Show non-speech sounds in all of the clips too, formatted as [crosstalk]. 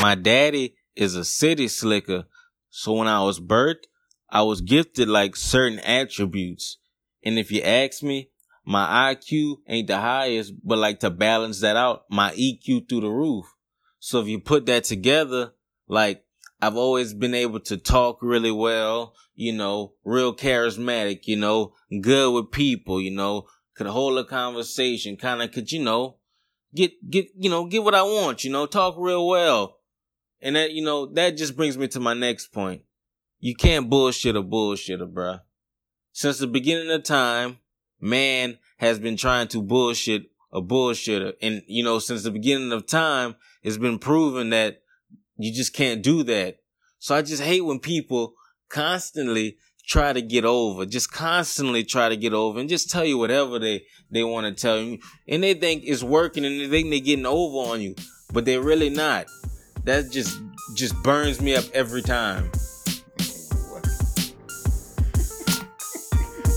my daddy is a city slicker. So when I was birthed, I was gifted like certain attributes. And if you ask me, my IQ ain't the highest, but like to balance that out, my EQ through the roof. So if you put that together, like I've always been able to talk really well, you know, real charismatic, you know, good with people, you know, could hold a conversation, kind of could, you know, get, get, you know, get what I want, you know, talk real well. And that, you know, that just brings me to my next point. You can't bullshit a bullshitter, bruh. Since the beginning of time, man has been trying to bullshit a bullshitter. And, you know, since the beginning of time, it's been proven that you just can't do that. So I just hate when people constantly try to get over, just constantly try to get over and just tell you whatever they, they want to tell you. And they think it's working and they think they're getting over on you, but they're really not. That just, just burns me up every time.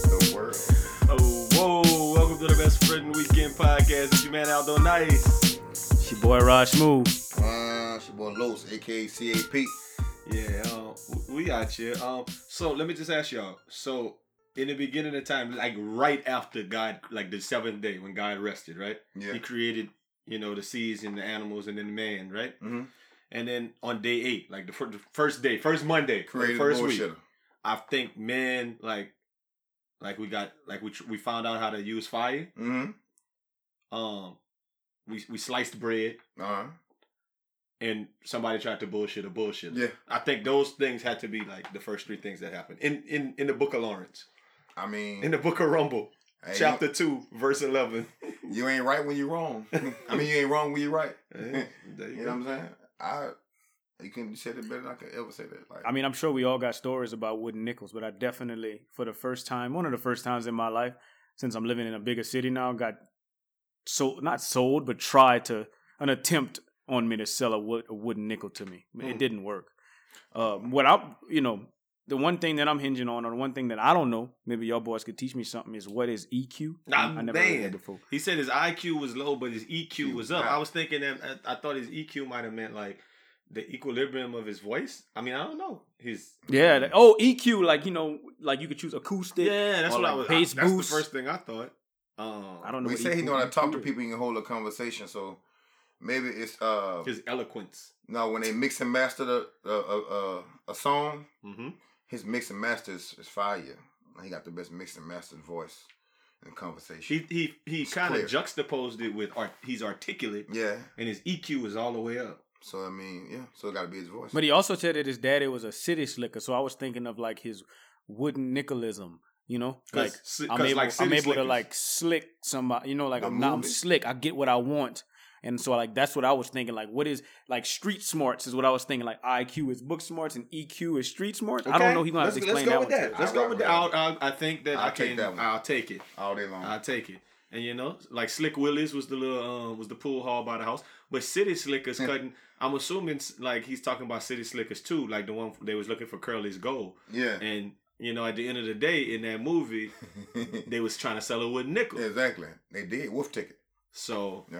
The world. [laughs] Oh, whoa. Welcome to the Best Friend Weekend Podcast. It's your man Aldo Nice. It's your boy Raj Smooth. Uh, it's your boy Los, aka CAP. Yeah, um, we out here. Um, so let me just ask y'all. So in the beginning of time, like right after God, like the seventh day when God rested, right? Yeah. He created, you know, the seas and the animals and then the man, right? Mm-hmm. And then on day eight, like the, fir- the first day, first Monday, Created first a week. I think man, like, like we got, like we tr- we found out how to use fire. Mm-hmm. Um, we we sliced bread. Uh-huh. and somebody tried to bullshit a bullshit. Yeah. I think those things had to be like the first three things that happened in in in the book of Lawrence, I mean, in the book of Rumble, hey, chapter two, verse eleven. You, ain't right when you're wrong. [laughs] I mean, you ain't wrong when you're right. There you [laughs] You know what I'm saying? I you can say it better than I could ever say that. Like, I mean, I'm sure we all got stories about wooden nickels, but I definitely, for the first time, one of the first times in my life, since I'm living in a bigger city now, got sold, not sold, but tried to, an attempt on me to sell a, wood, a wooden nickel to me. It Hmm. didn't work. Uh, what I, you know, the one thing that I'm hinging on, or the one thing that I don't know, maybe y'all boys could teach me something, is what is EQ? Nah, I never heard man. that before. He said his IQ was low, but his EQ was up. Yeah. I was thinking that I, I thought his EQ might have meant like the equilibrium of his voice. I mean, I don't know. His Yeah. that- oh, EQ, like you know, like you could choose acoustic. yeah, that's or what I was. bass I, that's boost. the first thing I thought. Um, I don't know. we what say he know how to talk to people. He can hold a conversation. So maybe it's uh his eloquence. no when they mix and master the uh, uh, uh, a song, Mm-hmm. His mix and master is, is fire. He got the best mix and master voice and conversation. He he he kind of juxtaposed it with art. He's articulate, yeah. and his EQ is all the way up. So I mean, yeah. So it got to be his voice. But he also said that his daddy was a city slicker, so I was thinking of like his wooden nickelism. You know, like ci- I'm 'cause able, like I'm able to like slick somebody. You know, like The I'm not I'm slick. I get what I want, and so like that's what I was thinking. Like, what is like street smarts is what I was thinking. Like IQ is book smarts and EQ is street smarts. I don't know. He's gonna have to let's, explain let's go that with that. Let's go with with that. that I'll, one. I'll, I think that I'll I take can. that one. I'll take it. all day long. I'll take it. And you know, like Slick Willis was the little um, was the pool hall by the house, but City Slickers cutting. I'm assuming like he's talking about City Slickers too, like the one they was looking for Curly's gold. yeah. And you know, at the end of the day, in that movie, [laughs] they was trying to sell it with nickel. exactly. They did wolf ticket. So Yeah.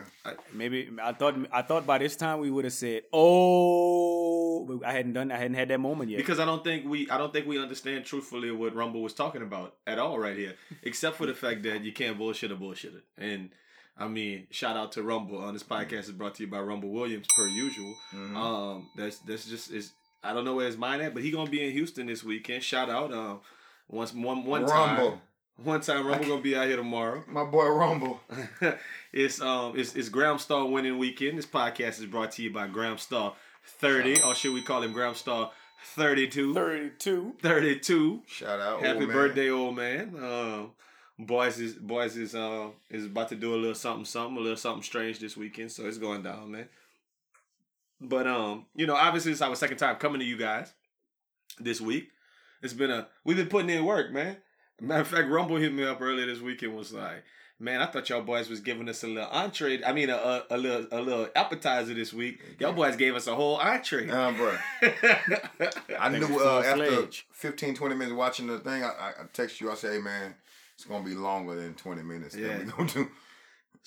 Maybe I thought I thought by this time we would have said, "Oh," I hadn't done. I hadn't had that moment yet. because I don't think we I don't think we understand truthfully what Rumble was talking about at all right here, except for the fact that you can't bullshit a bullshitter. And I mean, shout out to Rumble. On this podcast is brought to you by Rumble Williams, per usual. Mhm. Um, that's that's just is I don't know where his mind at, but he gonna be in Houston this weekend. Shout out, um, once one one time, one time Rumble gonna be out here tomorrow. My boy Rumble. [laughs] it's um it's it's Graham Star winning weekend. This podcast is brought to you by Graham Star 30, or should we call him Graham Star 32? Thirty-two. 32. Shout out. Happy old man. birthday, old man. Um boys is boys is uh is about to do a little something something, a little something strange this weekend, so it's going down, man. But um, you know, obviously it's our second time coming to you guys this week. It's been a we've been putting in work, man. Matter of fact, Rumble hit me up earlier this weekend was like, man, I thought y'all boys was giving us a little entree. I mean, a, a, a little a little appetizer this week. Y'all boys gave us a whole entree. Uh, bro. [laughs] I Think knew uh, after fledged. 15, 20 minutes watching the thing, I, I, I text you. I say, hey, man, it's going to be longer than 20 minutes. Yeah. Yeah. we gonna do.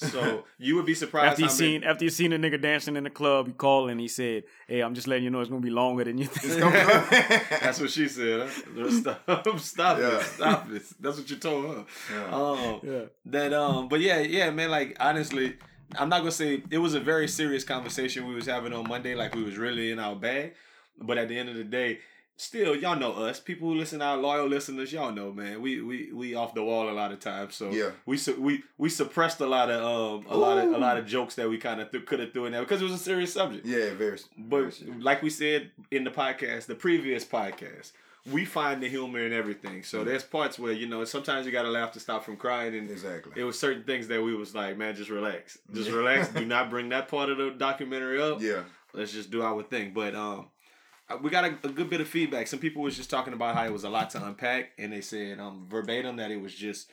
So you would be surprised. After you how many- seen after you seen a nigga dancing in the club, you call and he said, "Hey, I'm just letting you know it's gonna be longer than you think." [laughs] That's what she said. Huh? [laughs] Stop, stop Yeah. it, stop it. That's what you told her. Yeah. Um, yeah. that um, but yeah, yeah, man. Like honestly, I'm not gonna say it was a very serious conversation we was having on Monday. Like we was really in our bag. But at the end of the day, still, y'all know us. People who listen, our loyal listeners, y'all know, man. We we we off the wall a lot of times. So Yeah. we su- we we suppressed a lot of um a lot of a lot of jokes that we kind of th- could have threw in there because it was a serious subject. yeah, very. But very like we said in the podcast, the previous podcast, we find the humor in everything. So there's parts where you know sometimes you gotta laugh to stop from crying, and exactly. it was certain things that we was like, man, just relax, just [laughs] relax. Do not bring that part of the documentary up. yeah. Let's just do our thing. But um, we got a, a good bit of feedback. Some people was just talking about how it was a lot to unpack, and they said um verbatim that it was just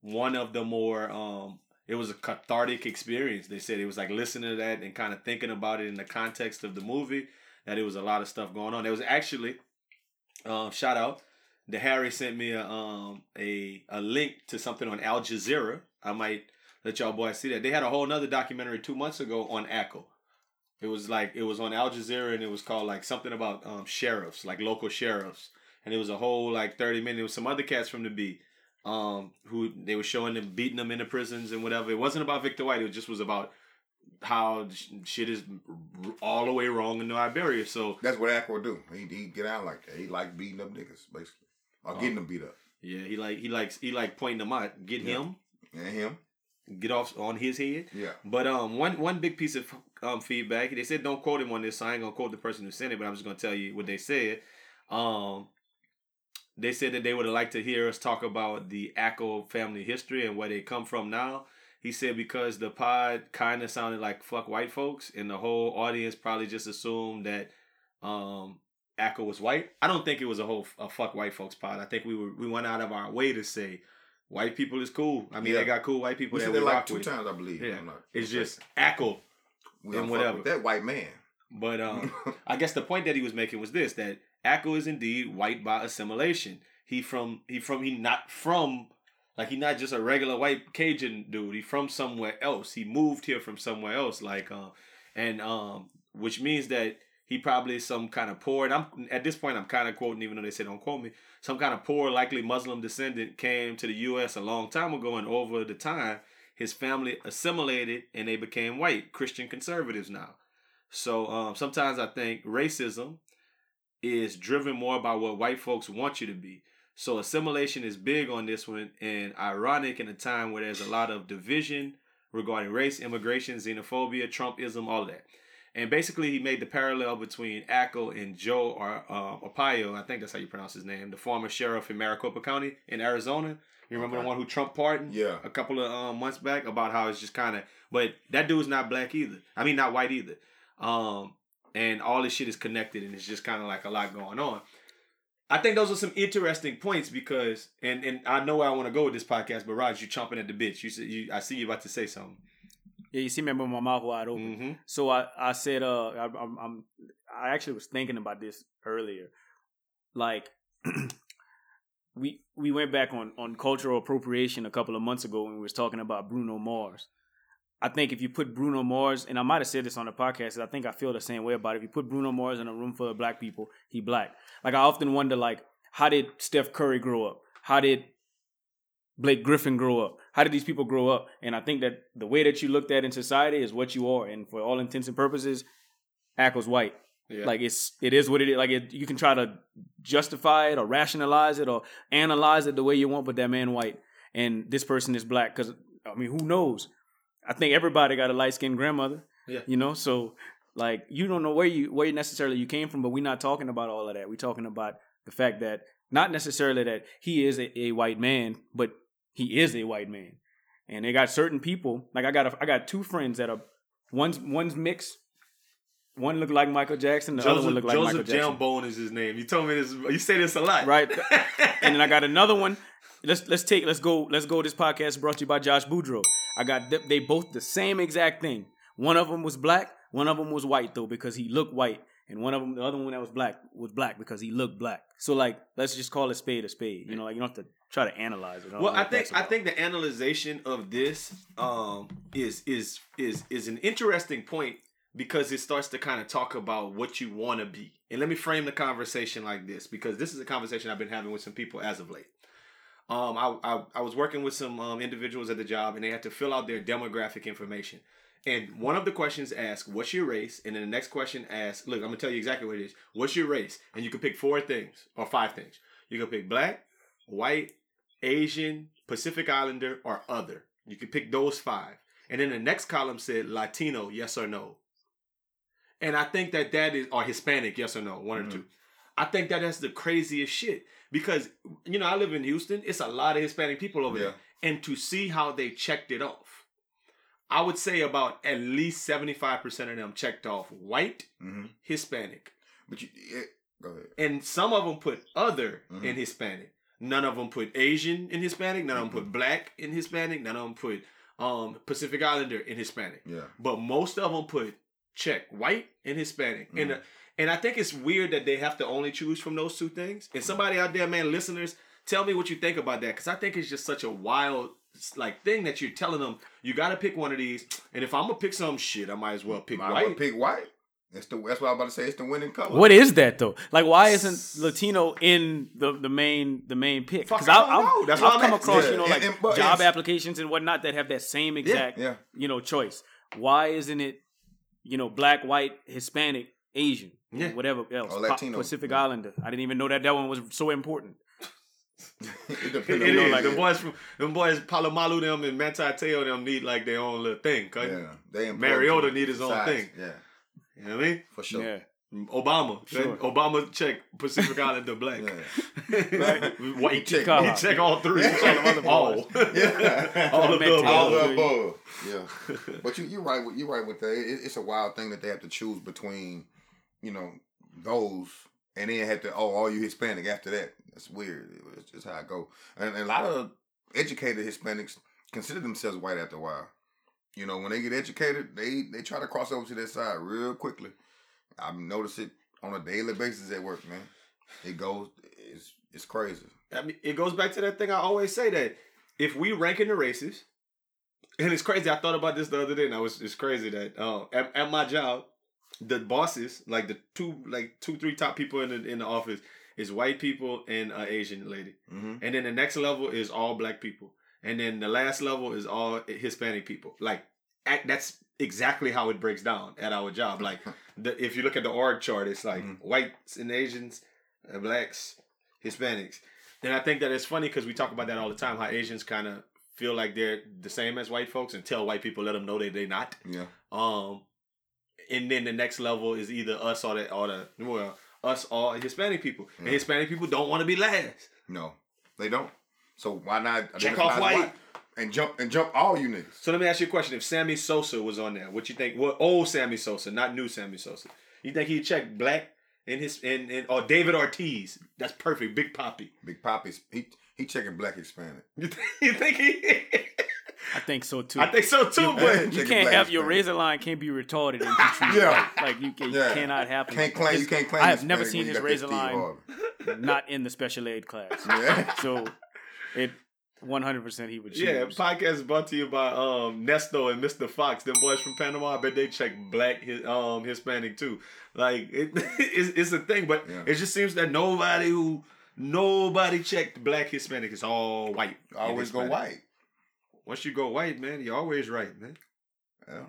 one of the more um it was a cathartic experience. They said it was like listening to that and kind of thinking about it in the context of the movie. That it was a lot of stuff going on. There was actually um shout out. The Harry sent me a um a a link to something on Al Jazeera. I might let y'all boys see that. They had a whole nother documentary two months ago on ACO. It was like it was on Al Jazeera and it was called like something about um sheriffs, like local sheriffs. And it was a whole like 30 minutes. There was some other cats from the beat um who they were showing them beating them in the prisons and whatever. It wasn't about Victor White, it just was about how shit is all the way wrong in Iberia. So That's what Aqua do. He he get out like that. He like beating up niggas basically, or Oh. getting them beat up. yeah, he like he likes he like pointing them out, get Yeah. him, And him. Get off on his head. Yeah. But um, one one big piece of um feedback. They said don't quote him on this. So I ain't gonna quote the person who sent it, but I'm just gonna tell you what they said. Um, they said that they would have liked to hear us talk about the Acko family history and where they come from now. He said because the pod kind of sounded like fuck white folks, and the whole audience probably just assumed that um Acko was white. I don't think it was a whole a fuck white folks pod. I think we were we went out of our way to say white people is cool. I mean, Yeah. they got cool white people We that we like two with. times, I believe. Yeah. It's just Acko. we and whatever. with that white man. But um, [laughs] I guess the point that he was making was this: that Acko is indeed white by assimilation. He from he from he not from like he not just a regular white Cajun dude. He from somewhere else. He moved here from somewhere else. Like um, and um, which means that he probably some kind of poor. And I'm at this point I'm kind of quoting, even though they say don't quote me. Some kind of poor, likely Muslim descendant came to the U.S. a long time ago, and over the time, his family assimilated and they became white Christian conservatives now. So um, sometimes I think racism is driven more by what white folks want you to be. So assimilation is big on this one, and ironic in a time where there's a lot of division regarding race, immigration, xenophobia, Trumpism, all of that. And basically, he made the parallel between Acko and Joe or um, Arpaio. I think that's how you pronounce his name, the former sheriff in Maricopa County in Arizona. You remember Okay. the one who Trump pardoned? Yeah. a couple of um, months back about how it's just kind of, but that dude's not black either. I mean, not white either. Um, and all this shit is connected, and it's just kind of like a lot going on. I think those are some interesting points because, and and I know where I want to go with this podcast, but Raj, you chomping at the bit. You said you, I see you about to say something. Yeah, you see me with my mouth wide open. Mm-hmm. So I, I said, uh, I, I'm, I'm, I actually was thinking about this earlier. Like, [clears throat] we we went back on on cultural appropriation a couple of months ago when we was talking about Bruno Mars. I think if you put Bruno Mars, and I might have said this on the podcast, I think I feel the same way about it. If you put Bruno Mars in a room full of black people, he black. Like I often wonder, like, how did Steph Curry grow up? How did Blake Griffin grow up? How did these people grow up? And I think that the way that you looked at in society is what you are. And for all intents and purposes, Ackles white. Yeah. Like it's it is what it is. Like it, you can try to justify it or rationalize it or analyze it the way you want, but that man white and this person is black. Because I mean, who knows? I think everybody got a light skinned grandmother. Yeah. You know, so like you don't know where you where necessarily you came from, but we're not talking about all of that. We're talking about the fact that not necessarily that he is a, a white man, but he is a white man. And they got certain people, like I got a, I got two friends that are one's one's mixed. One look like Michael Jackson, the other one Joseph look like Michael Joseph Jackson. Jambone is his name. You told me this. You say this a lot, Right. [laughs] and then I got another one. Let's let's take let's go let's go. This podcast brought to you by Josh Boudreau. I got they both the same exact thing. One of them was black. One of them was white though because he looked white. And one of them, the other one that was black, was black because he looked black. So like, let's just call a spade a spade. You know, like you don't have to try to analyze it. don't Well, I think I think the analyzation of this um is is is is an interesting point because it starts to kind of talk about what you want to be. And let me frame the conversation like this because this is a conversation I've been having with some people as of late. Um, I I, I was working with some um, individuals at the job and they had to fill out their demographic information. And one of the questions asks, "What's your race?" And then the next question asks, "Look, I'm gonna tell you exactly what it is. What's your race?" And you can pick four things or five things. You can pick black, white, Asian, Pacific Islander, or other. You can pick those five. And then the next column said Latino, yes or no. And I think that that is, or Hispanic, yes or no, one or Mhm. two. I think that that's the craziest shit because you know I live in Houston. It's a lot of Hispanic people over Yeah. there, and to see how they checked it off, I would say about at least seventy five percent of them checked off white, hmm Hispanic, But you, it, go ahead. and some of them put other Mhm. in Hispanic. None of them put Asian in Hispanic. None of them Mm-hmm. put black in Hispanic. None of them put um, Pacific Islander in Hispanic. Yeah. But most of them put check white and Hispanic. And Mhm. uh, and I think it's weird that they have to only choose from those two things. And somebody out there, man, listeners, tell me what you think about that because I think it's just such a wild like thing that you're telling them you got to pick one of these. And if I'm gonna pick some shit, I might as well pick Might white. well pick white. That's the. That's what I'm about to say. It's the winning color. What is that though? Like, why isn't Latino in the, the main the main pick? Because I I've, don't know. That's I've come across Yeah, you know like and- but job applications and whatnot that have that same exact Yeah. you know choice. Why isn't it you know black, white, Hispanic, Asian, Yeah. whatever else, oh, Or Latino. Pacific Yeah. Islander? I didn't even know that that one was so important. [laughs] it depends It on like the boys from them boys Polamalu them and Manti Teo them need like their own little thing. Cause Yeah. They important Mariota to need his own size. thing. Yeah. You know what I mean? For sure. Yeah, Obama. Sure. Obama check Pacific [laughs] Islander black. Yeah. [laughs] White He check check. He check all three. Yeah. All of them all. Yeah. all of the All All the above. Yeah. But you you're right with you're right with that. It, it's a wild thing that they have to choose between, you know, those and then have to oh all you Hispanic after that. That's weird. It's just how I go. And, a lot of educated Hispanics consider themselves white after a while. You know, when they get educated, they they try to cross over to their side real quickly. I've noticed it on a daily basis at work, man. It goes it's it's crazy. I mean, it goes back to that thing I always say that if we rank in the races, and it's crazy. I thought about this the other day, and I was it's crazy that uh, at, at my job, the bosses, like the two, like two, three top people in the in the office, is white people and an Asian lady, Mm-hmm. and then the next level is all black people, and then the last level is all Hispanic people. Like that's exactly how it breaks down at our job. Like [laughs] the, if you look at the org chart, it's like Mhm. whites and Asians, uh, blacks, Hispanics. And I think that it's funny because we talk about that all the time. How Asians kind of feel like they're the same as white folks and tell white people let them know that they're not. Yeah. Um, and then the next level is either us or the or the well us all Hispanic people. And Hispanic people don't want to be last. No, they don't. So why not Check off white. and jump and jump all you niggas? So let me ask you a question: If Sammy Sosa was on there, what you think? What old Sammy Sosa, not new Sammy Sosa? You think he'd check black in his in, in or David Ortiz? That's perfect, Big Papi. Big Papi's he he checking black Hispanic. [laughs] You think, you think he? I think so too. I think so too, Yeah. but you can't black have your razor line can't be retarded and be [laughs] treated Yeah. right. like you, can, you Yeah. cannot happen. Can't claim you can't claim. I have never seen when his razor line [laughs] not in the special aid class. Yeah. So it 100 percent he would choose. yeah, podcast brought to you by um Nesto and Mr. Fox. Them boys from Panama, I bet they check black hi- um Hispanic too. Like it, it's it's a thing, but Yeah. it just seems that nobody who nobody checked black Hispanic. It's all white. Always go white. Once you go white, man, you're always right, man. Yeah.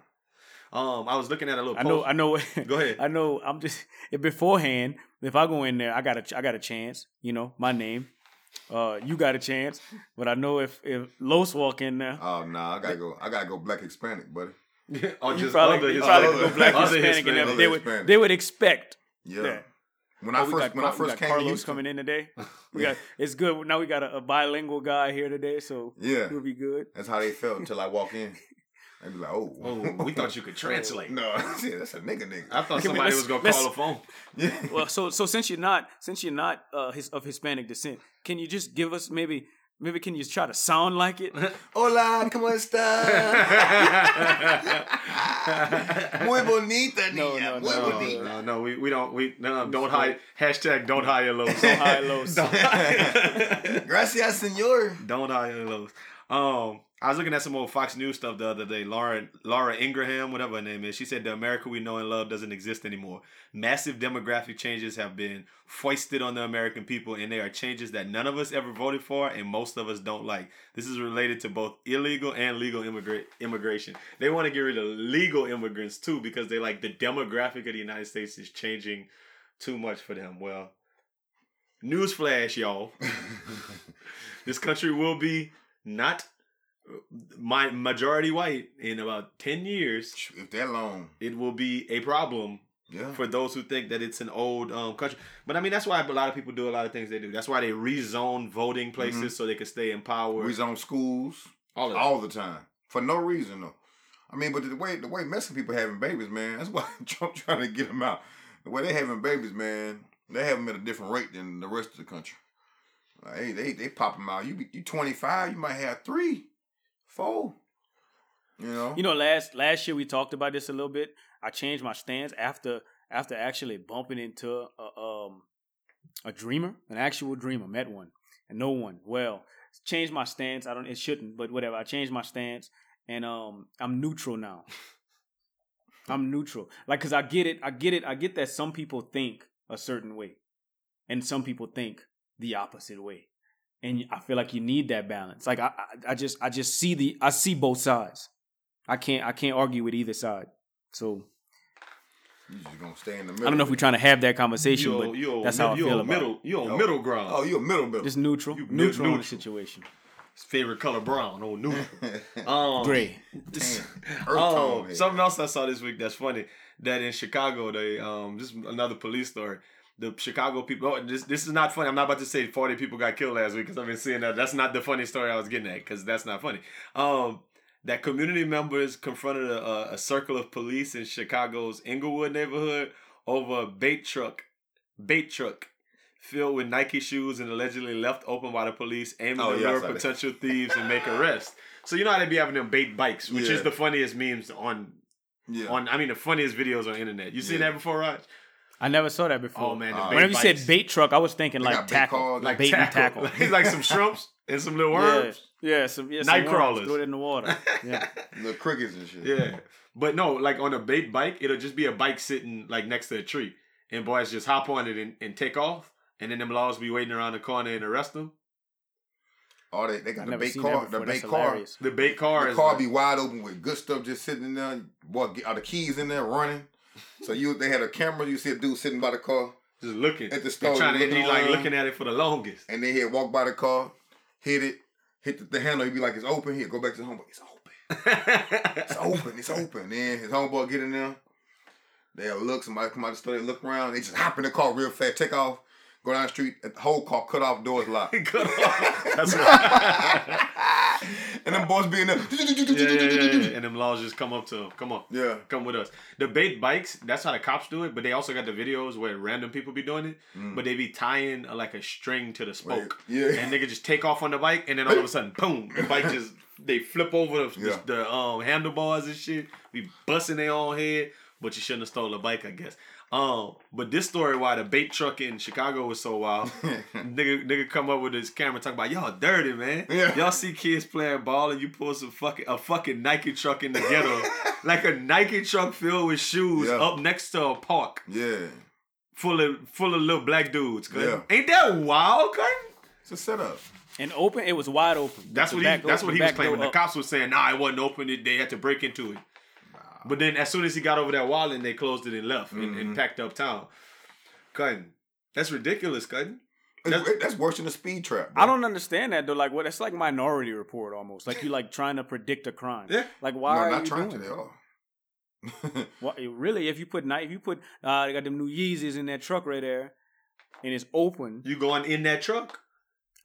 Um, I was looking at a little. I know. post. I know. [laughs] Go ahead. I know. I'm just if beforehand. If I go in there, I got a. I got a chance. You know, my name. Uh, you got a chance. But I know if if Los walk in there, Oh no, I gotta go. I gotta go black Hispanic, buddy. [laughs] or you just probably, other you Hispanic- probably could go black other Hispanic, and Hispanic. them. They would. Hispanic. They would expect. Yeah. that. When Oh, I first got when I Car- we first got came to Carlos Houston, coming in today. [laughs] We Yeah. got it's good. Now we got a, a bilingual guy here today, so yeah, it'll be good. that's how they felt until I walk in. They be like, oh, Oh, we thought you could [laughs] translate. no, [laughs] shit, that's a nigga nigga. I thought somebody let's- was gonna call a phone. yeah. Well, so so since you're not since you're not uh, his, of Hispanic descent, can you just give us maybe maybe can you try to sound like it? Hola, ¿cómo está? [laughs] Muy bonita, No, niña. no, Muy no, No, bonita. no, no, we, we don't we no, don't hire hashtag don't hire Los. Don't hire Los. [laughs] Don't [laughs] Gracias, senor. Don't hire Los. Um, I was looking at some old Fox News stuff the other day. Laura Laura Ingraham, whatever her name is, she said the America we know and love doesn't exist anymore. Massive demographic changes have been foisted on the American people, and they are changes that none of us ever voted for, and most of us don't like. This is related to both illegal and legal immigrant immigration. They want to get rid of legal immigrants too because they like the demographic of the United States is changing too much for them. Well, newsflash, y'all. [laughs] this country will be not my majority white in about 10 years If that long, it will be a problem yeah. for those who think that it's an old um, country but i mean that's why a lot of people do a lot of things they do that's why they rezone voting places so they can stay in power We on schools all all the time for no reason though. I mean, but the way the way Mexican people having babies, man, that's [laughs] why Trump trying to get them out. The way they having babies, man, they have them at a different rate than the rest of the country. Like, hey, they they pop them out. You be, you twenty five, you might have three, four. You know. You know, last last year we talked about this a little bit. I changed my stance after after actually bumping into a um a dreamer, an actual dreamer, met one, and no one. Well, changed my stance. I don't. It shouldn't, but whatever. I changed my stance, and um, I'm neutral now. [laughs] I'm neutral, like, cause I get it. I get it. I get that some people think a certain way, and some people think the opposite way, and I feel like you need that balance. Like I, I, I just, I just see the, I see both sides. I can't, I can't argue with either side. So You just gonna stay in the middle. I don't know if we're trying to have that conversation, you but you on that's mid- how I you feel on about middle it. you on Oh. middle ground Oh, you a middle middle. Just neutral, You neutral on the situation. His favorite color brown or neutral [laughs] um Gray. this- Earth Oh, [laughs] tone here. something else I saw this week that's funny. That in Chicago, they um, just another police story. The Chicago people. Oh, this this is not funny. I'm not about to say 40 people got killed last week because I've been seeing that. That's not the funny story I was getting at because that's not funny. Um, that community members confronted a, a, circle of police in Chicago's Englewood neighborhood over a bait truck, bait truck filled with Nike shoes and allegedly left open by the police, aiming Oh, to yeah, lure that. potential thieves and make arrests. So you know how they be having them bait bikes, which Yeah. is the funniest memes on yeah. on I mean the funniest videos on the internet. You seen Yeah. that before, Raj? I never saw that before. Oh man, the Uh, Whenever you said bait truck, I was thinking They like got bait tackle, calls, like bait tackle, and tackle. like, [laughs] like some shrimps and some little worms. yeah, some yeah, Night some crawlers. Throw it in the water. [laughs] Yeah, the crickets and shit. Yeah. But no, like on a bait bike, it'll just be a bike sitting like next to a tree. And boys just hop on it and, and take off. And then them laws be waiting around the corner and arrest them. Oh, they, they got I've the bait car. The bait car. The bait car The is car be wide open with good stuff just sitting in there. Boy, get all the keys in there running. So you, they had a camera. You see a dude sitting by the car, just looking At the store, trying to he like looking at it for the longest. and then he'd walk by the car, hit it, hit the, the handle. He'd be like, "It's open." He'd go back to the homeboy. It's open. [laughs] It's open. It's open. Then his homeboy get in there. They'll look. Somebody come out the store. They look around. They just hop in the car real fast. Take off. Go down the street. The whole car cut off. Doors locked. [laughs] Cut off. That's [laughs] right. and them boys be in there. yeah, yeah, yeah, yeah. And them laws just come up to him. Come on. Yeah. Come with us. The bait bikes, that's how the cops do it, but they also got the videos where random people be doing it, but they be tying uh, like a string to the spoke. Yeah. And they could just take off on the bike, and then all of a sudden, boom, the [laughs] bike just, they flip over the, Yeah. the, um, handlebars and shit, be busting their own head, but you shouldn't have stole a bike, I guess. Um, but this story why the bait truck in Chicago was so wild, [laughs] nigga, nigga come up with his camera talk about y'all dirty man. [laughs] Yeah. Y'all see kids playing ball and you pull some fucking a fucking Nike truck in the ghetto, [laughs] like a Nike truck filled with shoes Yeah. up next to a park Yeah. full of full of little black dudes. cuz. Yeah. Ain't that wild, cuz? It's a setup. and open. It was wide open. That's what he. That's door- what he was claiming. The cops was saying, "Nah, it wasn't open. It- They had to break into it." But then, as soon as he got over that wall, and they closed it and left and, Mm-hmm. and packed up town. Cutting. That's ridiculous, cutting. That's, That's- that's worse than a speed trap. bro. I don't understand that though. Like what? It's like Minority Report almost. Like you like trying to predict a crime. Yeah. Like why no, are not you trying doing to. that? They are. What, really, if you put night, if you put, uh, they got them new Yeezys in that truck right there, and it's open. You going in that truck?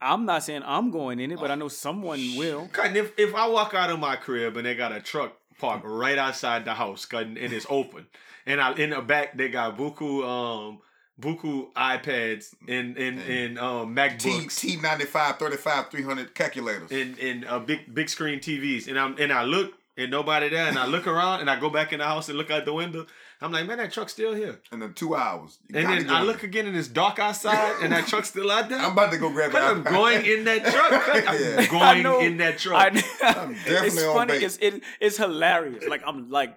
I'm not saying I'm going in it, but I know someone will. Cutting. If if I walk out of my crib and they got a truck parked right outside the house, and it's open, and I in the back they got buku um buku iPads and and and um, T MacBooks T ninety five thirty five three hundred calculators. and and uh, big big screen TVs, and I'm and I look and nobody there, and I look around and I go back in the house and look out the window. I'm like, man, that truck's still here. in the two hours. And then I in. look again and it's dark outside, and that truck's still out there. I'm about to go grab it. I'm going in that [laughs] truck. I'm Yeah. Going know. in that truck. I, [laughs] definitely it's on funny. bait. It's it, it's hilarious. Like I'm like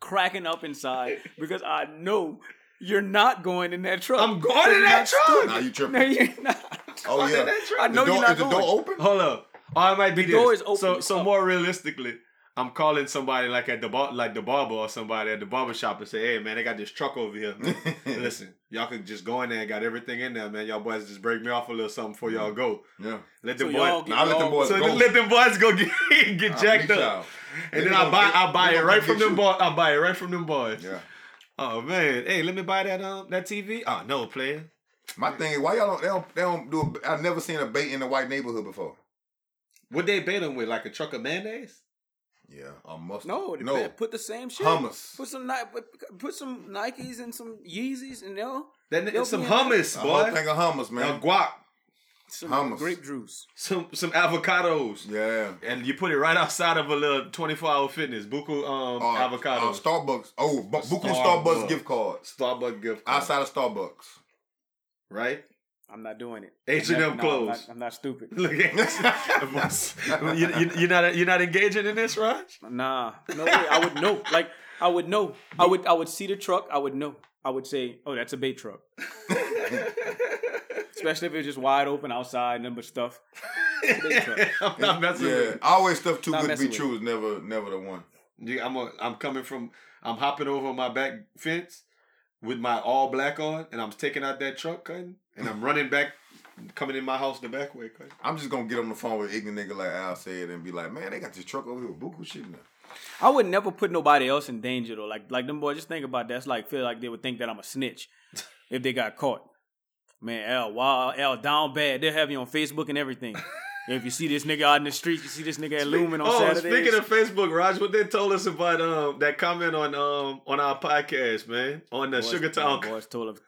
cracking up inside because I know you're not going in that truck. I'm going in You're that truck. stupid. Nah, you tripping. No, you're not. oh I'm in yeah. that truck. I know door, you're not is the going. door open? Hold up. Or it might be The this. door is open. So so up. more realistically, I'm calling somebody like at the bar, like the barber or somebody at the barber shop and say, "Hey man, they got this truck over here. Man. [laughs] Listen, y'all could just go in there and got everything in there, man. Y'all boys just break me off a little something before y'all go. Yeah. Let So them y'all boys." get- Nah, I let them y'all- boys So go. let them boys go get [laughs] get I'll jacked up, y'all. and They then I buy get- I buy it right from them you. boys. I buy it right from them boys. Yeah. Oh man, hey, let me buy that um that TV. Oh no, player. My thing is why y'all don't they don't they don't do a, I've never seen a bait in a white neighborhood before. What they bait them with? Like a truck of mayonnaise? Yeah, a mustard. No, no. no. put the same shit. Hummus. Put some Ni- put, put some Nikes and some Yeezys and they'll That They'll some be in there. hummus, A whole boy. thing of hummus, A man. guac, some Hummus. grape juice. some some avocados. Yeah. And you put it right outside of a little 24 hour fitness. Buku um Uh, avocado. uh, Starbucks. Oh, bu- Buku Starbucks. Starbucks gift card. Starbucks gift card, outside of Starbucks. right? I'm not doing it. H&M No, I'm clothes. not- I'm not stupid. [laughs] Look at [laughs] you, you, you're not you're not engaging in this, Raj? Nah, no way. I would know. Like I would know. I would I would see the truck. I would know. I would say, "Oh, that's a bait truck." [laughs] Especially if it's just wide open outside, number stuff. Bait truck. I'm not messing Yeah, with always stuff too Not good to be true is never never the one. you. I'm a, I'm coming from I'm hopping over my back fence with my all black on, and I'm taking out that truck, cutting, and I'm running back, coming in my house the back way, cutting. I'm just gonna get on the phone with ignorant nigga like Al said and be like, man, they got this truck over here with Buku shit in there. I would never put nobody else in danger though. Like like them boys, just think about that. It's like feel like they would think that I'm a snitch [laughs] if they got caught. Man, L, wow, L down bad. They'll have you on Facebook and everything. [laughs] if you see this nigga out in the street, you see this nigga at Lumen on oh, Saturdays. speaking of Facebook, Raj, what they told us about um that comment on um on our podcast, man, on the boys, Sugar Town. boys told us,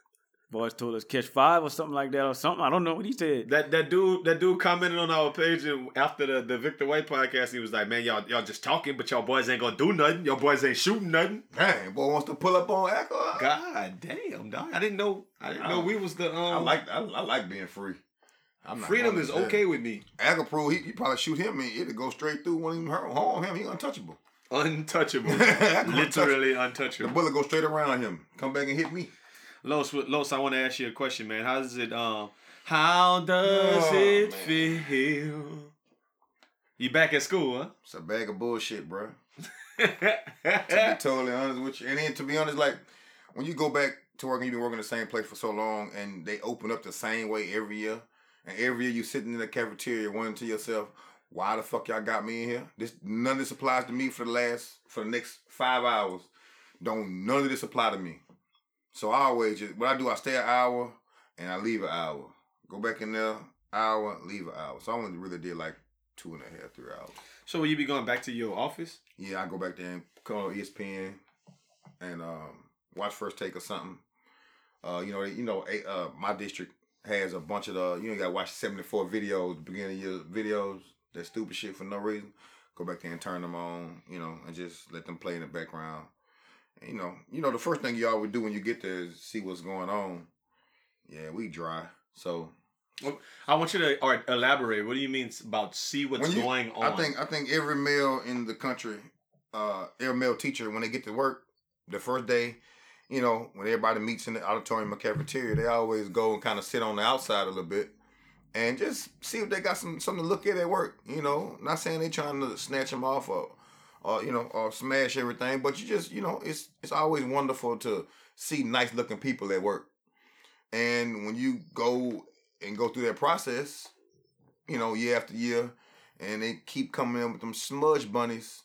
boys told us catch five or something like that or something. I don't know what he said. That that dude that dude commented on our page and after the, the Victor White podcast, he was like, "Man, y'all y'all just talking, but y'all boys ain't gonna do nothing. Y'all boys ain't shooting nothing." Dang, boy wants to pull up on Echo. God damn, dog! I didn't know. I didn't know we was the um. I like I, I like being free. I'm freedom is to okay with me. Agapro, he, he probably shoot him and it'll go straight through. Won't even hurt harm him. He untouchable. Untouchable, [laughs] Literally literally The bullet go straight around him. Come back and hit me. Los, Los, I want to ask you a question, man. How does it um? How does Oh, it man. feel? You back at school, It's a bag of bullshit, bro. [laughs] To be totally honest with you, and then to be honest, like when you go back to work and you've been working the same place for so long, and they open up the same way every year, and every year you sitting in the cafeteria wondering to yourself, why the fuck y'all got me in here? This none of this applies to me for the last for the next five hours. Don't none of this apply to me. So I always just what I do, I stay an hour and I leave an hour. Go back in there, hour, leave an hour. So I only really did like two and a half, three hours. so will you be going back to your office? Yeah, I go back there and call ESPN and um, watch First Take or something. Uh, you know, you know, uh, my district has a bunch of the you know, you got to watch seventy four videos, beginning of year videos, that stupid shit for no reason. Go back there and turn them on, you know, and just let them play in the background. And, you know, you know, the first thing you always do when you get there is see what's going on. Yeah, we dry, so I want you to or elaborate. What do you mean about see what's you- going on? I think I think every male in the country, uh, every male teacher, when they get to work, the first day, you know, when everybody meets in the auditorium or cafeteria, they always go and kind of sit on the outside a little bit and just see if they got some something to look at at work. You know, not saying they trying to snatch them off or or you know or smash everything, but you just you know it's it's always wonderful to see nice looking people at work. And when you go and go through that process, you know, year after year, and they keep coming in with them smudge bunnies.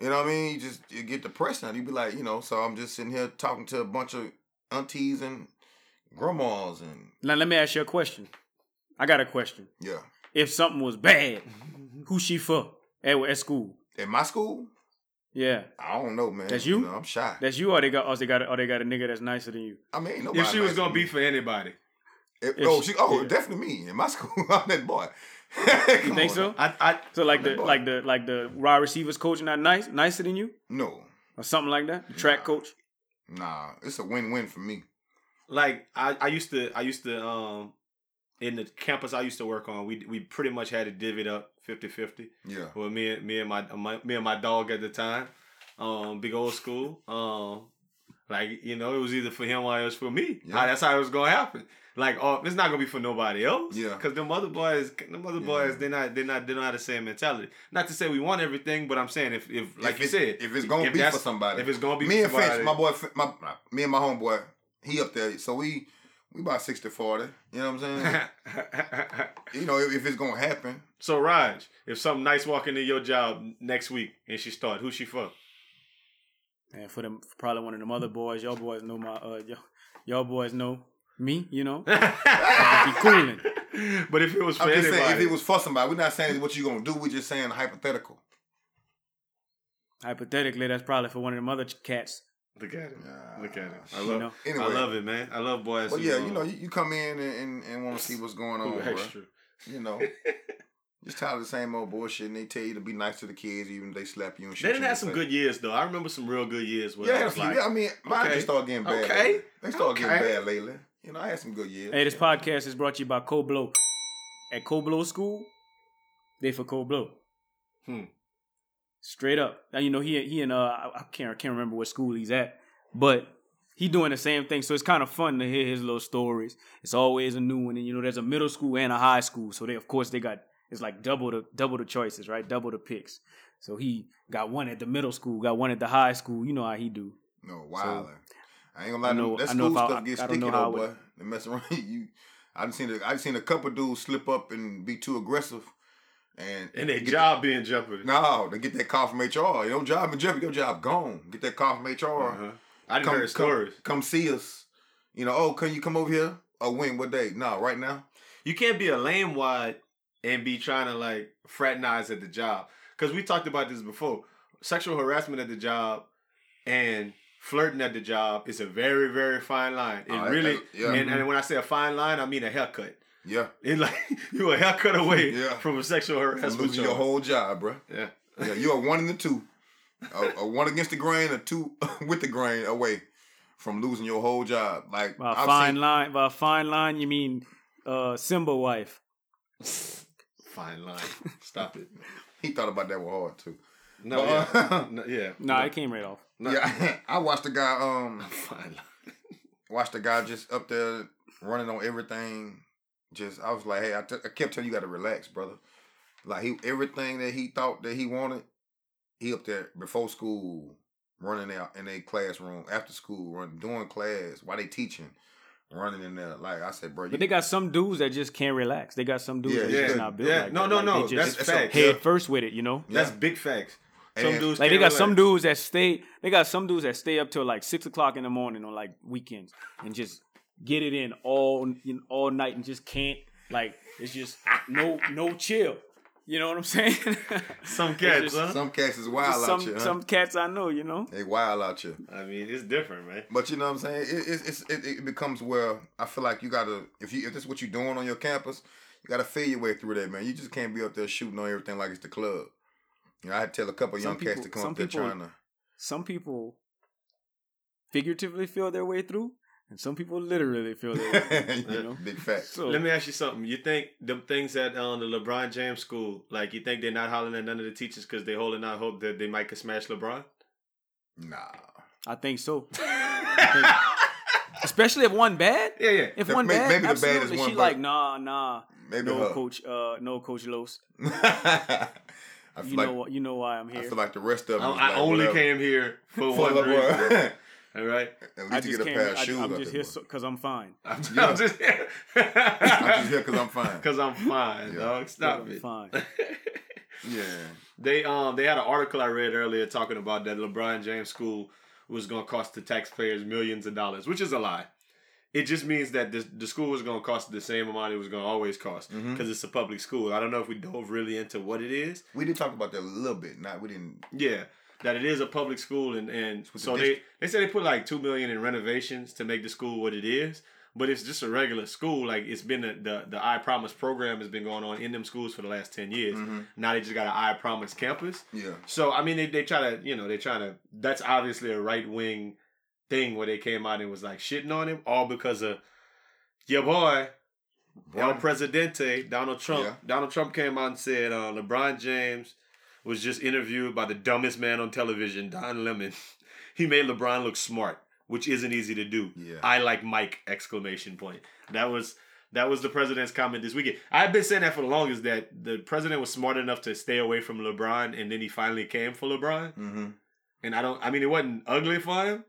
You know what I mean? You just you get depressed now. You be like, you know, so I'm just sitting here talking to a bunch of aunties and grandmas and Now let me ask you a question. I got a question. yeah. If something was bad, who she for at, at school? At my school, Yeah, I don't know, man. That's you? know, I'm shy. that's you, or they got, or they got, or they got a nigga that's nicer than you. I mean, ain't nobody If she was nice gonna be for anybody, If- if oh, she- she, oh, yeah. definitely me in my [laughs] school. I'm that boy. [laughs] You think on so? I, I So like that the boy. like the like the wide receivers coach not nice nicer than you No, or something like that. The track Nah. coach. nah, it's a win-win for me. like I, I used to I used to um in the campus I used to work on we we pretty much had it divvied up 50-50 Yeah, with me and me and my, my me and my dog at the time um big old school um like you know it was either for him or it was for me Yeah. that's how it was gonna happen like oh it's not gonna be for nobody else Yeah. because them other boys them other Yeah. boys they're not they're not they don't have the same mentality not to say we want everything but I'm saying if if like if you said if it's gonna if be for somebody, if it's gonna be me and for Finch, my boy, my me and my homeboy, he up there. So we we about 60-40. You know what I'm saying? [laughs] you know, if, if it's gonna happen, So Raj, if something nice walk into your job next week and she start, who she for? And for them, probably one of them other boys. Y'all boys know my uh, y'all, y'all boys know me. You know, [laughs] be cooling. But if it was for I'm just anybody, saying if it was for somebody, we're not saying what you gonna do. We're just saying hypothetical. Hypothetically, that's probably for one of them other ch- cats. look at him, Nah. look at him. I You love, know? Anyway, I love it, man. I love boys. But who, yeah, you know, you, you come in and, and, and want to see what's going who on, bro. extra. You know, [laughs] just tired of the same old bullshit. And they tell you to be nice to the kids, even if they slap you and shit. They didn't you have some good years though. I remember some real good years. Where Yeah, I I was like, yeah, I mean, mine okay, just started getting bad. okay, lately. They started okay. getting bad lately. You know, I had some good years. Hey, this podcast is brought to you by Coblo. At Coblo School, they for Coblo. Hmm. Straight up. Now you know he he and uh I can't I can't remember what school he's at, but he doing the same thing. So it's kind of fun to hear his little stories. It's always a new one, and you know there's a middle school and a high school. So they of course they got it's like double the double the choices, right? Double the picks. So he got one at the middle school, got one at the high school. You know how he do. No, wild. I ain't gonna lie. I know- that school if I- stuff gets I sticky know how though, boy. They mess around. [laughs] You, I've seen. A, I done seen a couple dudes slip up and be too aggressive, and and their job be in jeopardy. No, they get that call from HR. Your job in jeopardy. Your job gone. Get that call from HR. Uh-huh. I didn't Come, hear come, stories. come see us. You know, oh, can you come over here? Oh, when? What day? No, right now. You can't be a lame wad and be trying to like fraternize at the job. Cause we talked about this before. Sexual harassment at the job and flirting at the job is a very, very fine line. It that- really that- yeah. and, and when I say a fine line, I mean a haircut. Yeah. It like [laughs] you a haircut away Yeah. from a sexual From harassment. losing your whole job, bro. yeah. Yeah, you're one in the two. a, a one against the grain, a two [laughs] with the grain away from losing your whole job. Like By a I've fine seen- line, by a fine line, you mean uh Simba wife. Fine line. Stop it. [laughs] he thought about that one hard too. No, But, yeah. uh, [laughs] No, yeah. Nah, no, it came right off. no. Yeah, [laughs] I watched the guy. Um, [laughs] watched the guy just up there running on everything. Just I was like, hey, I, t- I kept telling you, you got to relax, brother. Like he everything that he thought that he wanted, he up there before school, running out in a classroom after school, run doing class while they teaching, running in there. Like I said, bro, you, But they got some dudes that just can't relax. They got some dudes Yeah, that yeah, just not built yeah. like No, that. no, Like, no. They That's just facts. okay. head first with it, you know. Yeah. That's big facts. Some dudes Like they can't got some dudes that stay. They got some dudes that stay up till like six o'clock in the morning on like weekends and just get it in all you know, all night and just can't like it's just no no chill. You know what I'm saying? [laughs] Some cats, just- huh? some cats is wild some out here. Huh? some cats I know. You know. They wild out here. I mean, it's different, man. But you know what I'm saying? It, it, it's, it, it becomes where I feel like you gotta if you if this is what you're doing on your campus, you gotta feel your way through that, man. You just can't be up there shooting on everything like it's the club. You know, I had to tell a couple of Some young cats to come up there people- trying to. Some people figuratively feel their way through, and some people literally feel their way through. [laughs] you know. Big facts. So Let me ask you something. You think them things at um, the LeBron James school, like you think they're not hollering at none of the teachers because they're holding out hope that they might could smash LeBron? Nah. I think so. [laughs] [laughs] Especially if one bad. Yeah, yeah. If May- one may- bad, maybe the bad is absolutely. one, she but- like, nah, nah. Maybe no, her. coach. Uh, no, coach Los. I feel You like know, what? you know why I'm here. I feel like the rest of I, them. I only came here for, [laughs] one reason. [laughs] All right. At I least to get a came. pair of shoes. I'm just here boy. because I'm fine. [laughs] I'm, Yeah. I'm just here. I'm just here 'cause I'm fine. Because I'm fine, Yeah. dog. Stop I'm it. fine. Yeah. They um they had an article I read earlier talking about that LeBron James school was going to cost the taxpayers millions of dollars, which is a lie. It just means that the, the school was going to cost the same amount it was going to always cost because it's a public school. I don't know if we dove really into what it is. We did talk about that a little bit. Not we didn't. Yeah, that it is a public school, and and so the they they say they put like two million in renovations to make the school what it is. But it's just a regular school. Like it's been a, the the I Promise program has been going on in them schools for the last ten years. Mhm. Now they just got an I Promise campus. Yeah. So I mean, they they try to you know they try to. That's obviously a right wing thing where they came out and was like shitting on him all because of your boy El Presidente Donald Trump. Yeah. Donald Trump came out and said uh, LeBron James was just interviewed by the dumbest man on television, Don Lemon. [laughs] he made LeBron look smart, which isn't easy to do. Yeah. I like Mike! Exclamation point. That was. That was the president's comment this weekend. I've been saying that for the longest that the president was smart enough to stay away from LeBron, and then he finally came for LeBron. Mm-hmm. And I don't. I mean, it wasn't ugly for him,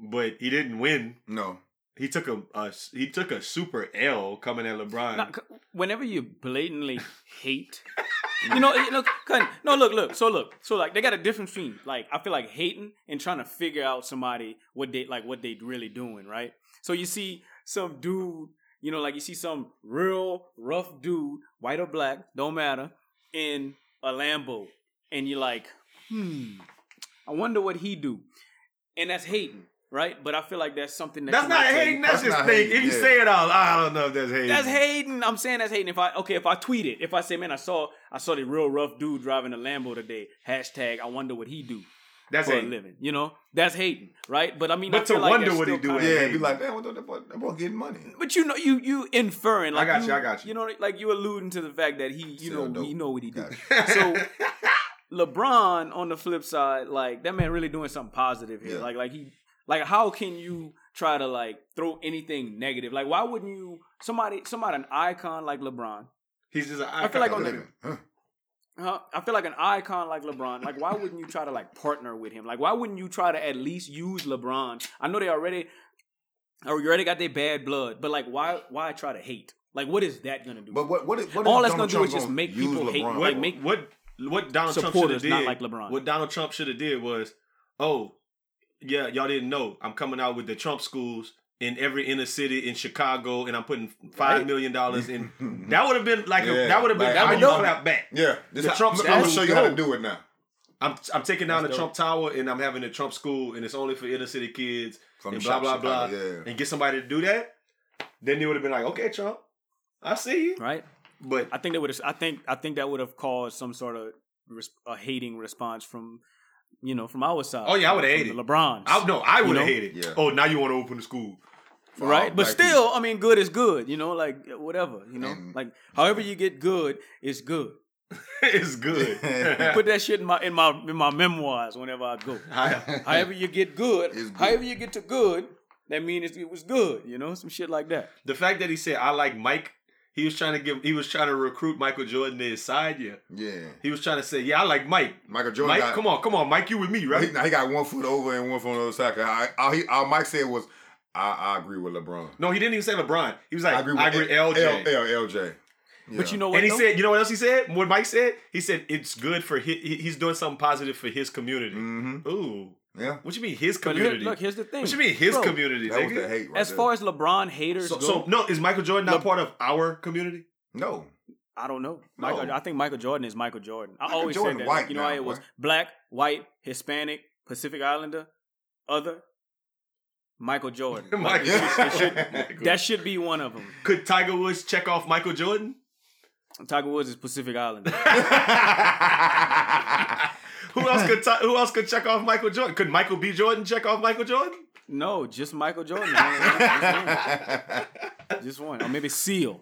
but he didn't win. No. He took a, a he took a super L coming at LeBron. Now, whenever you blatantly [laughs] hate, you know, you know, cut- no, look, look, so look, so like they got a difference between like I feel like hating and trying to figure out somebody what they like what they really doing, right? So you see some dude, you know, like you see some real rough dude, white or black, don't matter, in a Lambo, and you're like, hmm, I wonder what he do, and that's hating. Right, but I feel like that's something that that's not might hating. That's, That's just not thing. If you yeah. say it out, I don't know if that's hating. That's hating. I'm saying that's hating. If I okay, if I tweet it, if I say, man, I saw I saw the real rough dude driving a Lambo today. Hashtag I wonder what he do That's for a hating. living. You know, that's hating, right? But I mean, I But to feel like wonder what he do kinda- is Yeah, Hey. be like, damn, what the, that boy, that boy getting money. But you know, you you inferring. like I Like got you, I got you. You know, like you alluding to the fact that he, you Sell know, dope. he know what he do. Got So [laughs] LeBron on the flip side, like that man really doing something positive here. Yeah. Like like he like how can you try to like throw anything negative? Like why wouldn't you somebody somebody an icon like LeBron? He's just. an icon. I feel like on the- [laughs] Huh. Huh? I feel like an icon like LeBron. Like, why wouldn't you try to like partner with him? Like, why wouldn't you try to at least use LeBron? I know they already, or you already got their bad blood, but like, why, why try to hate? Like, what is that gonna do? But what, what, is- what All that's Donald gonna do is just make use people hate, LeBron like, make- what what Donald Trump should have did. not like LeBron. What Donald Trump should have did was, oh, yeah, y'all didn't know. I'm coming out with the Trump schools in every inner city in Chicago, and I'm putting five Right. million dollars in. [laughs] That would have been like a, Yeah, that would have been like, that I would know- clap back. Yeah, this The how- Trump I'm gonna show you how to do it now. I'm I'm taking down That's the dope. Trump Tower, and I'm having a Trump school, and it's only for inner city kids, From and blah Chi- blah blah, Chicago, Yeah. and get somebody to do that. Then they would have been like, okay, Trump, I see you, right? but I think they would. I think I think that would have caused some sort of res- a hating response from, you know, from our side. Oh, yeah, I would've From hated. the LeBrons. I no, I would have know? hated. Yeah. Oh, now you want to open the school? Right? But still, people. I mean, good is good. You know, like whatever. You know, And- like however you get good it's good. [laughs] it's good. [laughs] Put that shit in my in my in my memoirs whenever I go. [laughs] However you get good, good. however you get to good, that means it was good. You know, some shit like that. the fact that he said I like Mike, he was trying to give, he was trying to recruit Michael Jordan to his side. Yeah, yeah. he was trying to say, yeah, I like Mike. Michael Jordan Mike, got, come on, come on, Mike, you with me, He, right? now he got one foot over and one foot on the other side. I, all, he, all Mike said was, I, I agree with LeBron. No, he didn't even say LeBron. He was like, I agree, with LJ. L, L, LJ. But you know what? and he though? said, you know what else he said? What Mike said? He said it's good for his, he's doing something positive for his community. Mhm. Ooh, Yeah. what you mean his community? look, look, here's the thing. what you mean his Bro, community? That was the hate right As there. far as LeBron haters So, go, so no, is Michael Jordan not Look- part of our community? No. I don't know. No. Michael, I think Michael Jordan is Michael Jordan. I Michael always Jordan said that. white you know now, how it was boy. black, white, Hispanic, Pacific Islander, other. Michael Jordan. [laughs] Like, it should- it should- that should be one of them. Could Tiger Woods check off Michael Jordan? Tiger Woods is Pacific Islander. [laughs] [laughs] who else could Ti- who else could check off Michael Jordan? Could Michael B. Jordan check off Michael Jordan? No, just Michael Jordan. Just one. [laughs] Just one. Or maybe Seal.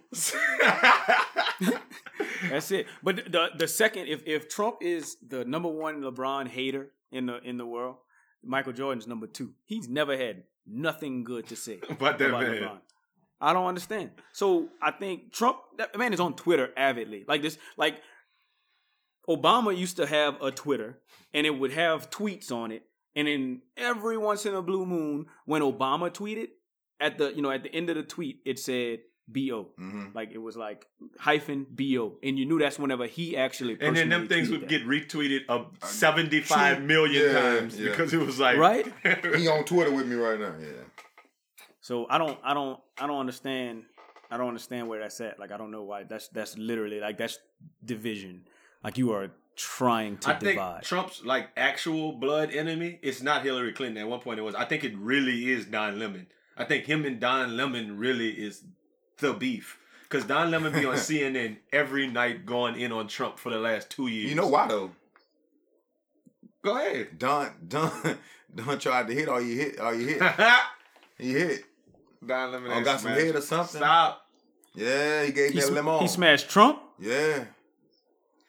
That's it. But the the second, if if Trump is the number one LeBron hater in the in the world, Michael Jordan's number two. He's never had nothing good to say But that about man. LeBron. I don't understand. So I think Trump, that man is on Twitter avidly. Like this, like Obama used to have a Twitter and it would have tweets on it. And then every once in a blue moon, when Obama tweeted, at the you know at the end of the tweet, it said "bo," hmm like it was like hyphen "bo," and you knew that's whenever he actually. And then them things would that. get retweeted uh, 75 million Yeah, times yeah. because it was like Right? [laughs] [laughs] He on Twitter with me right now. Yeah. So I don't, I don't, I don't understand. I don't understand where that's at. Like I don't know why. That's that's literally like that's division. Like you are trying to I think. Trump's like actual blood enemy. It's not Hillary Clinton. At one point, it was. I think it really is Don Lemon. I think him and Don Lemon really is the beef. Because Don Lemon be on [laughs] CNN every night going in on Trump for the last two years. You know why though? Go ahead. Don Don [laughs] Don tried to hit all you hit all you hit. [laughs] He hit. Don Lemon Oh, got some smashed. head or something. Stop. Yeah, he gave he, that sm- lemon. he smashed Trump. Yeah.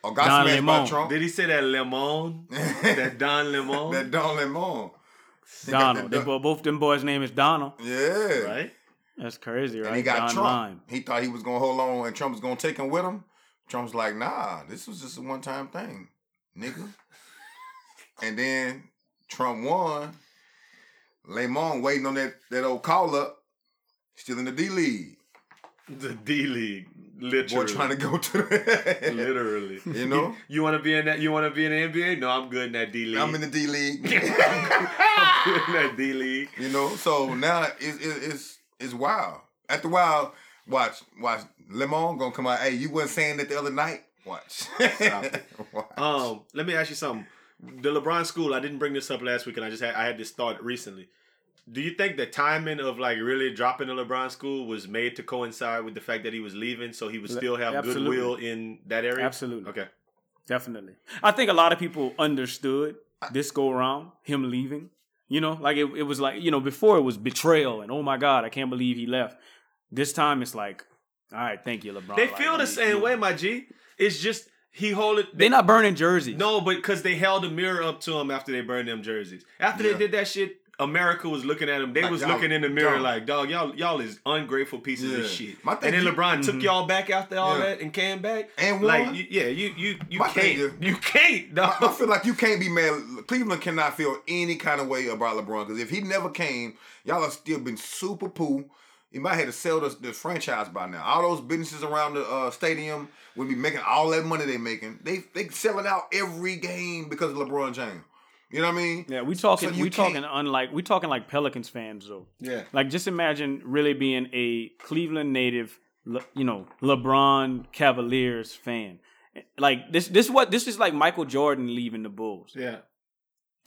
Oh, got Don smashed by Lemon. Trump. Did he say that lemon? [laughs] that Don Lemon? that Don Lemon. Donald. that They, Don- bo- both them boys' name is Donald. Yeah. right? That's crazy, right? And he got Don Trump. Lime. He thought he was gonna hold on and Trump was gonna take him with him. Trump's like, nah, this was just a one time thing, nigga. [laughs] and then Trump won. Lemon waiting on that, that old call up. Still in the D League. The D League. Literally. Boy trying to go to the [laughs] Literally. You know? [laughs] You want to be in that? You want to be in the NBA? No, I'm good in that D League. I'm in the D League. [laughs] I'm good in that D League. You know, so now it's it's it's, it's wild. After a while, watch watch Lemon gonna come out. Hey, you wasn't saying that the other night. Watch. watch. Um, let me ask you something. The LeBron school. I didn't bring this up last week, and I just had I had this thought recently. Do you think the timing of like really dropping the LeBron school was made to coincide with the fact that he was leaving, so he would still have Absolutely. goodwill in that area? Absolutely. Okay. Definitely. I think a lot of people understood this go around, him leaving. You know, like it, it was like, you know, before it was betrayal and oh my God, I can't believe he left. This time it's like, all right, thank you, LeBron. They Like, feel the same you- way, my G. It's just he hold it. They're not burning jerseys. No, but because they held a mirror up to him after they burned them jerseys. After Yeah. they did that shit, America was looking at him. They Like, was looking in the mirror like, dog, y'all, y'all is ungrateful pieces of shit. My And then is- LeBron took Mhm. y'all back after all Yeah. that and came back. And like, won. you, yeah, you, you, you My can't, is- you can't, dog. I, I feel like you can't be mad. Cleveland cannot feel any kind of way about LeBron because if he never came, y'all have still been super poo. You might have to sell the, the franchise by now. All those businesses around the uh, stadium would be making all that money they making. They they selling out every game because of LeBron James. You know what I mean? Yeah, we talking So we can't- talking unlike we talking like Pelicans fans though. yeah. Like just imagine really being a Cleveland native, Le- you know, LeBron Cavaliers fan. Like this this what this is like Michael Jordan leaving the Bulls. Yeah.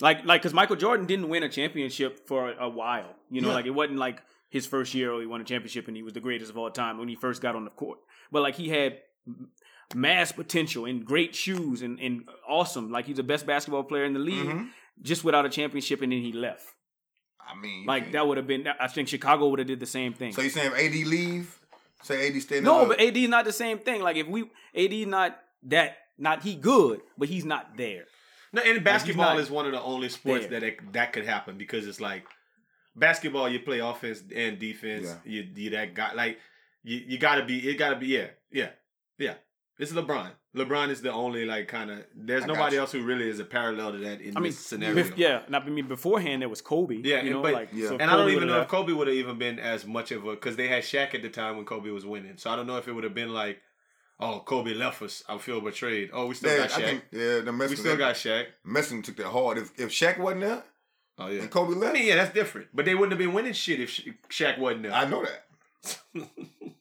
Like like cuz Michael Jordan didn't win a championship for a, a while. You know, Yeah. like it wasn't like his first year oh, he won a championship and he was the greatest of all time when he first got on the court. But like he had mass potential and great shoes and, and awesome. Like he's the best basketball player in the league Mhm. just without a championship and then he left. I mean, Like can't- that would have been. I think Chicago would have did the same thing. So you saying if AD leave? Say AD stay no, the- but AD is not the same thing. Like if we AD not that not he good, but he's not there. No, and basketball not is one of the only sports there. that it, that could happen because it's like basketball. You play offense and defense. Yeah. You you that guy like you you gotta be. It gotta be. Yeah, yeah, yeah. It's LeBron. LeBron is the only like kind of. There's I nobody else who really is a parallel to that in I mean, this scenario. bef- yeah. Not I mean beforehand there was Kobe. Yeah, you know, but- like Yeah. so And I don't even know would've if Kobe would have even been as much of a because they had Shaq at the time when Kobe was winning. So I don't know if it would have been like, oh, Kobe left us. I feel betrayed. Oh, we still yeah, got I Shaq. think yeah, the we Messing still got Shaq. Messing took that hard. If if Shaq wasn't there Oh yeah. and Kobe I left, mean, yeah, that's different. But they wouldn't have been winning shit if Sha- Shaq wasn't there. I know that. [laughs]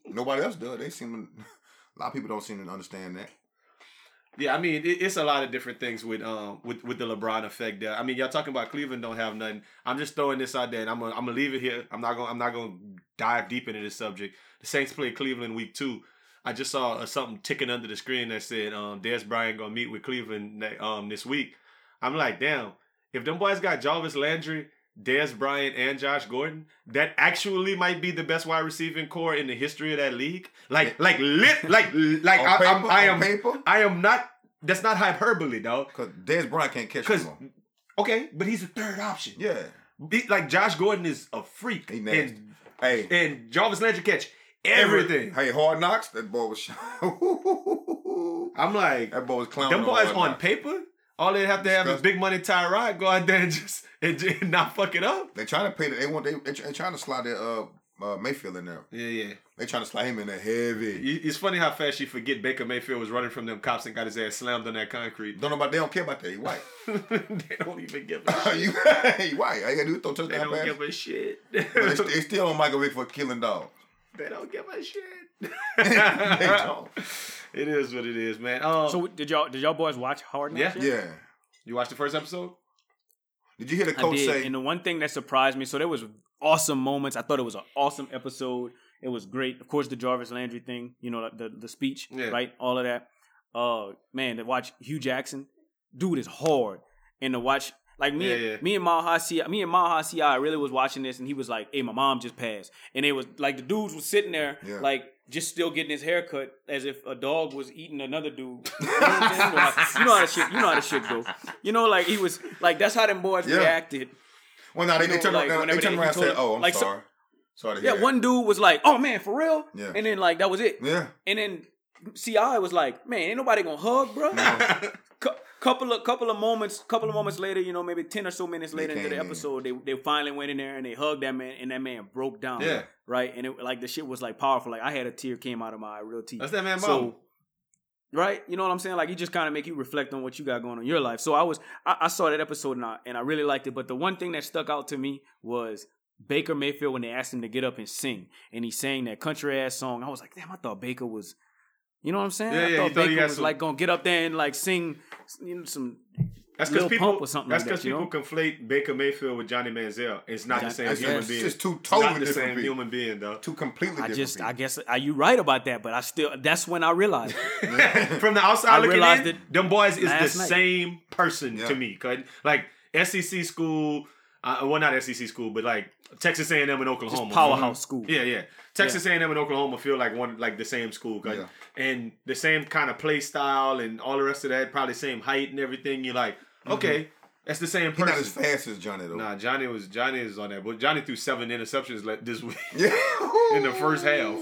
Nobody else does. They seem to, a lot of people don't seem to understand that. Yeah, I mean, it, it's a lot of different things with um with, with the LeBron effect there. I mean, y'all talking about Cleveland don't have nothing. I'm just throwing this out there, and I'm gonna I'm gonna leave it here. I'm not gonna I'm not gonna dive deep into this subject. The Saints play Cleveland week two. I just saw uh, something ticking under the screen that said um Dez Bryant gonna meet with Cleveland um this week. I'm like, damn, if them boys got Jarvis Landry, Dez Bryant, and Josh Gordon, that actually might be the best wide receiving core in the history of that league. Like like lit like [laughs] like on I, paper, I'm, I on am paper, I am not. That's not hyperbole, dog. because Dez Bryant can't catch no okay, but he's a third option. Yeah, Be- Like Josh Gordon is a freak, He nasty. and hey, and Jarvis Landry catch everything. Hey, Hard Knocks. That boy was. [laughs] I'm like, that boy was clowning. them boys Hard on paper. All they have to have is big money Tyrod. Go out there and just and, just not fuck it up. They trying to pay. The, they want. They they trying to slide that uh, uh Mayfield in there. Yeah, yeah. They trying to slide him in there heavy. It's funny how fast you forget Baker Mayfield was running from them cops and got his ass slammed on that concrete. Don't know about. They don't care about that. He white. [laughs] they don't even give a [laughs] shit. you he white. All you gotta do throw They don't pass. give a shit. But they, they still on Michael Vick for killing dogs. [laughs] They don't give a shit. they don't. It is what it is, man. Um, So did y'all did y'all boys watch Hard Knocks? Yeah. yet? Yeah. you watched the first episode? Did you hear the I coach did, say? and the one thing that surprised me, so there was awesome moments. I thought it was an awesome episode. It was great. Of course, the Jarvis Landry thing, you know, the the speech, Yeah. right? All of that. Uh, man, to watch Hue Jackson, dude is hard, and to watch like me, Yeah, yeah. me and Mal Hasi, me and Mal Hasi, I really was watching this, and he was like, "Hey, my mom just passed," and it was like the dudes was sitting there, Yeah. like just still getting his hair cut as if a dog was eating another dude. [laughs] You know, what I'm saying? [laughs] You know how- you know how the shit, you know how the shit go. You know, like he was like that's how them boys Yeah. reacted. well, no, they, they turned like, around. They whenever turned around and said, "Oh, I'm like, so- sorry. sorry to Yeah, that." one dude was like, "Oh man, for real," Yeah. and then like that was it. Yeah. And then Ci was like, "Man, ain't nobody gonna hug, bro." [laughs] Cou- couple of couple of moments, couple of moments later, you know, maybe ten or so minutes later into the in. episode, they they finally went in there and they hugged that man, and that man broke down. Yeah. right. And it like the shit was like powerful. Like I had a tear came out of my eye, real tear. That's that man, So, mom. right? You know what I'm saying? Like, he just kind of make you reflect on what you got going on in your life. So I was, I, I saw that episode and I, and I really liked it. But the one thing that stuck out to me was Baker Mayfield when they asked him to get up and sing, and he sang that country ass song. I was like, damn, I thought Baker was, you know what I'm saying? Yeah, I yeah, thought thought he Baker had was some- like gonna get up there and like sing, you know, some. That's Lil because people. Pump or something that's like that, because you people conflate Baker Mayfield with Johnny Manziel. It's not the same That's human yes. being. just two totally not the different same people. human being, though. Two completely I different just, people. I guess, are you right about that? But I still, that's when I realized. [laughs] [laughs] From the outside I looking realized in, it them boys is the night. same person Yeah. to me. 'Cause, Like SEC school, uh, well, not SEC school, but like Texas A&M and Oklahoma. Just powerhouse school. Yeah, yeah. Texas A&M and Oklahoma feel like one, like the same school, and the same kind of play style and all the rest of that. Probably same height and everything. You're like, okay, that's the same He's not as fast as Johnny though. Nah, Johnny was Johnny is on that, but Johnny threw seven interceptions like this week. [laughs] Yeah. [laughs] In the first half.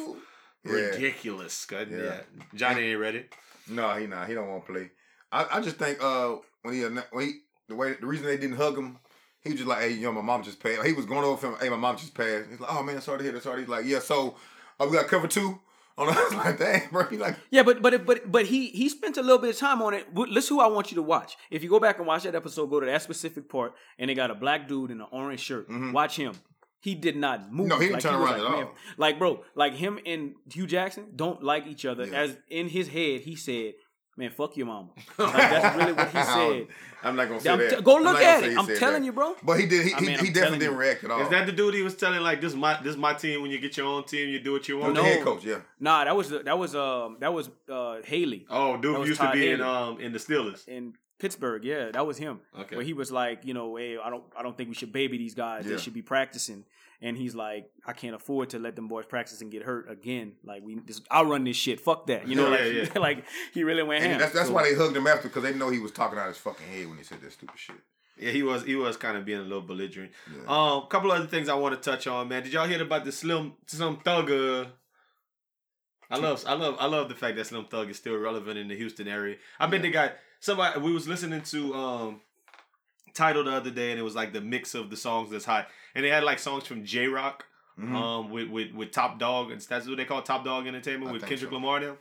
Yeah. Ridiculous. God, yeah. Yeah. Johnny ain't ready. No, he not. He don't want to play. I, I just think uh when he when he the way the reason they didn't hug him, he was just like, hey, yo, my mom just passed. He was going over him. Hey, my mom just passed. He's like, oh man, sorry to hear that. Sorry. He's like, yeah. So, uh, we got cover two. On the, like that, bro. He like, Yeah, but but but but he he spent a little bit of time on it. Listen, who I want you to watch. If you go back and watch that episode, go to that specific part, and they got a black dude in an orange shirt. Watch him. He did not move. Mm-hmm. No, he didn't Like, turn was around like, at all. Like, bro, like him and Hue Jackson don't like each other. Yeah. As in his head, he said, "Man, fuck your mama." [laughs] Like, that's really what he said. I'm not gonna say I'm that. t- go I'm look at it. I'm telling that. you, bro. But he did. He, I mean, he I'm definitely didn't react at all. Is that the dude he was telling like this my this my team when you get your own team you do what you He was want? the No. head coach? Yeah. Nah, that was that was um that was uh Haley. Oh, dude That was used to Todd be in um in the Steelers. in Pittsburgh. Yeah, that was him. Okay. Where he was like, you know, hey, I don't, I don't think we should baby these guys. Yeah. They should be practicing. And he's like, I can't afford to let them boys practice and get hurt again. Like we, this, I'll run this shit. Fuck that. You know, Yeah, like, yeah, [laughs] like he really went ham. And that's that's So, why they hugged him after because they know he was talking out his fucking head when he said that stupid shit. Yeah, he was he was kind of being a little belligerent. Yeah. Um, couple other things I want to touch on, man. Did y'all hear about the Slim Slim Thug? Uh, I love I love I love the fact that Slim Thug is still relevant in the Houston area. I've bet they got somebody. We was listening to um title the other day, and it was like the mix of the songs that's hot, and they had like songs from Jay Rock. Mhm. Um, with, with with Top Dawg, and that's what they call Top Dawg Entertainment I with Kendrick so. Lamar now.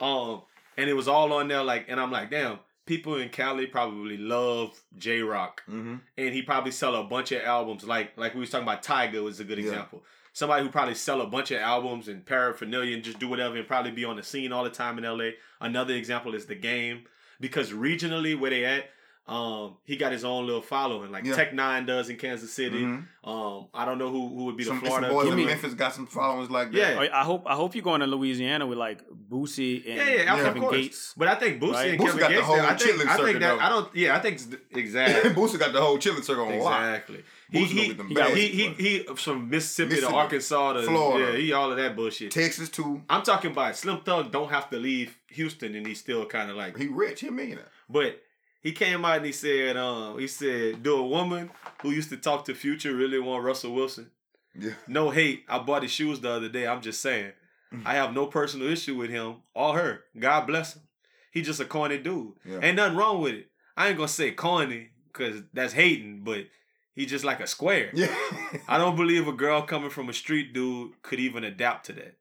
Um, and it was all on there, like, and I'm like, damn, people in Cali probably love Jay Rock Mm-hmm. and he probably sell a bunch of albums like like we was talking about Tiger was a good Yeah. example. Somebody who probably sell a bunch of albums and paraphernalia and just do whatever and probably be on the scene all the time in LA. Another example is the game because regionally where they at, um, he got his own little following like Yeah. Tech N9ne does in Kansas City. Mhm. Um, I don't know who who would be Some, the some Florida. boys in Memphis got some followers like that. Yeah. I I hope, I hope you're going to Louisiana with like Boosie and yeah, yeah, Kevin course. Gates. But I think Boosie Right? and Boosie Kevin got the Gates. whole I think, chilling I think circuit, that though. I don't. Yeah, I think it's- exactly. [laughs] Boosie got the whole chilling circle on lock. Exactly. He he, get he, bags, he, he he from Mississippi, Mississippi, to Arkansas to Florida. Yeah, he all of that bullshit. Texas too. I'm talking about Slim Thug don't have to leave Houston and he's still kind of like He rich. He a millionaire. but he came out and he said um he said do a woman who used to talk to Future really want Russell Wilson? Yeah. No hate. I bought his shoes the other day. I'm just saying. Mm. I have no personal issue with him or her. God bless him. He just a corny dude. Yeah. Ain't nothing wrong with it. I ain't gonna say corny because that's hating, but he just like a square. Yeah. [laughs] I don't believe a girl coming from a street dude could even adapt to that.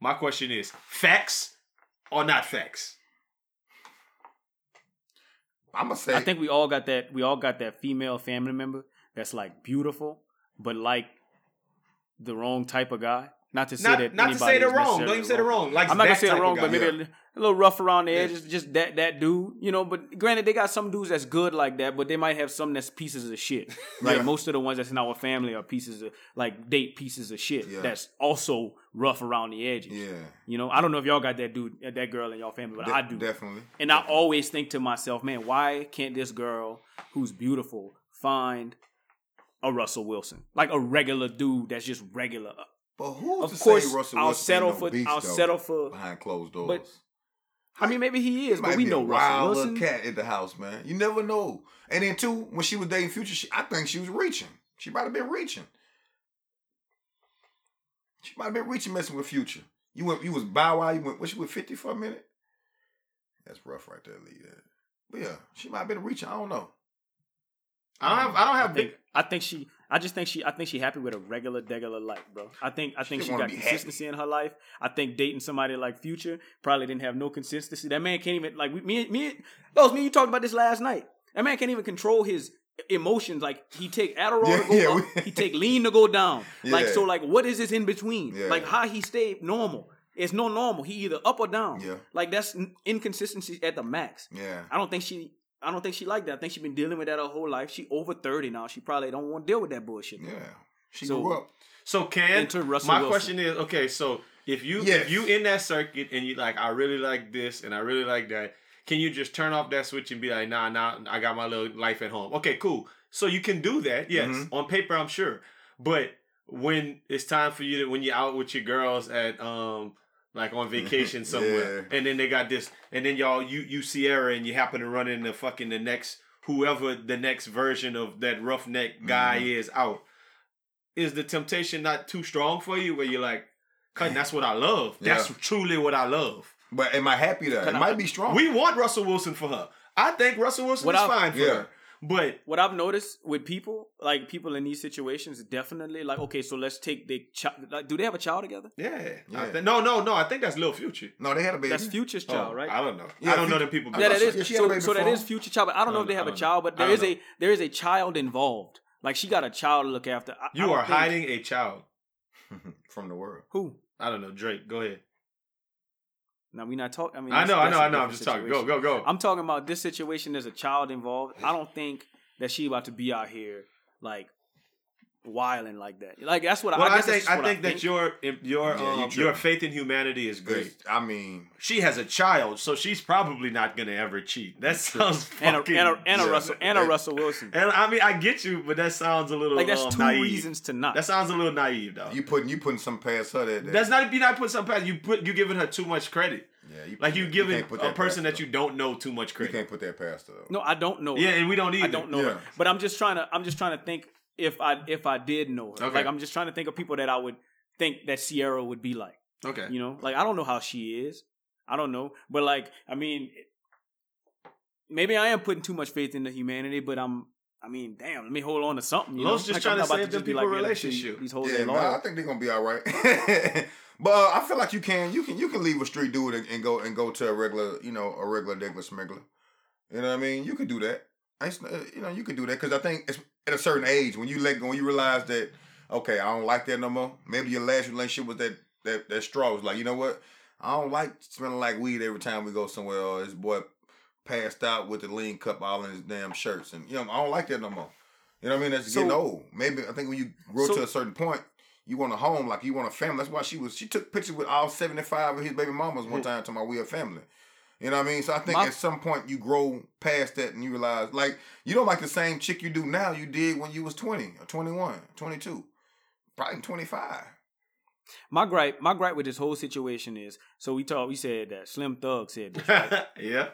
My question is facts or not facts? I'm gonna say. I think we all got that. We all got that female family member that's like beautiful, but like the wrong type of guy. Not to say Not, that not to say anybody they're wrong. Don't even say they're wrong. Like I'm not gonna say type they're wrong, but maybe yeah. A, little rough around the Yeah. edges. Just that that dude, you know. But granted, they got some dudes that's good like that, but they might have some that's pieces of shit. [laughs] Right? Yeah. Most of the ones that's in our family are pieces of like date pieces of shit. Yeah. That's also rough around the edges. Yeah, You know, I don't know if y'all got that dude, uh, that girl in y'all family, but De- I do. definitely. And I always think to myself, man, why can't this girl who's beautiful find a Russell Wilson, like a regular dude that's just regular? But who's Of to course, say Russell I'll Wilson settle no for. beast, I'll though, settle for. behind closed doors. But- I mean, maybe he is, He but we know a Russell Wilson. cat at the house, man. You never know. And then two, when she was dating Future, she, I think she was reaching. She might have been reaching. She might have been reaching, messing with Future. You went, you was Bow Wow. You went, was she with Fifty for a minute? That's rough, right there, Lee. Yeah. But yeah, she might have been reaching. I don't know. I don't um, have. I don't I have think, big. I think she. I just think she. I think she happy with a regular, regular life, bro. I think. I think just she got consistency in her life. I think dating somebody like Future probably didn't have no consistency. That man can't even like we- me. Me, those me. You talked about this last night. That man can't even control his emotions. Like he take Adderall Yeah, to go yeah, up, we- he take lean to go down. [laughs] Like so. Like what is this in between? Yeah. Like how he stay normal. It's no normal. He either up or down. Yeah. Like that's inconsistency at the max. Yeah. I don't think she. I don't think she liked that. I think she's been dealing with that her whole life. She over thirty now. She probably don't want to deal with that bullshit. Yeah. She So- grew up. So can my Wilson. question is okay? So if you Yes. if you in that circuit and you like, I really like this and I really like that. Can you just turn off that switch and be like, nah, nah, I got my little life at home. Okay, cool. So you can do that, yes. Mhm. On paper, I'm sure. But when it's time for you to when you're out with your girls at um like on [laughs] vacation somewhere, Yeah. and then they got this, and then y'all you you Ciara and you happen to run into fucking the next whoever the next version of that roughneck guy Mhm. is out. Is the temptation not too strong for you? Where you're like, "Cutting, that's what I love. That's Yeah. truly what I love." But am I happy that? It I- might be strong. We want Russell Wilson for her. I think Russell Wilson What is I- fine for Yeah. her. But What I've noticed with people, like people in these situations, definitely like okay, so let's take the child. Like, do they have a child together? yeah, I Yeah. thi- no, no, no. I think that's Lil Future. no, they had a baby. That's Future's oh, child, Oh, right? I don't know. Yeah, I don't know Future- them people. Yeah, thought that so. is. Yeah, she had a so, baby so that future child. But I don't know if they have a don't child, but there is there a there is a child involved. Like she got a child to look after. I- I You don't are think- hiding a child. [laughs] from the world. Who? I don't know. Drake, go ahead. Now we're not talking. I mean, I know, I know, I know. I'm just talking. Go, go, go. I'm talking about this situation. There's a child involved. I don't think that she about to be out here like wilding like that. Like that's what well, I, I, guess that's think I what think that your your Yeah, um, your faith in humanity is great. It's- I mean, She has a child, so she's probably not gonna ever cheat. That sounds [laughs] and a, fucking. and a, and a yeah. Russell and a Russell Wilson. And I mean, I get you, but that sounds a little Like that's um, two naive. reasons to not. That sounds a little naive, though. you putting you putting some past her that, that That's not you not putting some past. You put you giving her too much credit. yeah, you Like you that- giving can't put a person that you don't know too much you credit. can't put that past her. though. no, I don't know. Yeah, her. and we don't either. I don't know Yeah. her. But I'm just trying to. I'm just trying to think if I if I did know her. Okay. Like I'm just trying to think of people that I would think that Ciara would be like. Okay. You know, like I don't know how she is. I don't know, but like I mean, maybe I am putting too much faith into humanity. But I'm. I mean, damn. Let me hold on to something. You Los know? just Like, I'm trying to not about save them just be people yeah, relationship. These hoes Yeah, ain't nah, I think they're gonna be all right. [laughs] but uh, I feel like you can you can you can leave a street dude and, and go and go to a regular you know a regular regular smuggler. You know what I mean? You could do that. I used to- uh, you know you could do that because I think it's at a certain age when you let go when you realize that okay I don't like that no more. Maybe your last relationship was that that that straw was like you know what I don't like smelling like weed every time we go somewhere. Or this boy passed out with the lean cup all in his damn shirts and you know I don't like that no more. You know what I mean? That's So- getting old. Maybe I think when you grow So- to a certain point, you want a home, like you want a family. That's why she was. She took pictures with all seventy five of his baby mamas one time. To my we a family. You know what I mean? So I think My- at some point you grow past that and you realize, like, you don't like the same chick you do now you did when you was 20 or 21, 22, probably 25. My gripe, my gripe with this whole situation is, so we talked, we said that Slim Thug said this, right? [laughs] yeah.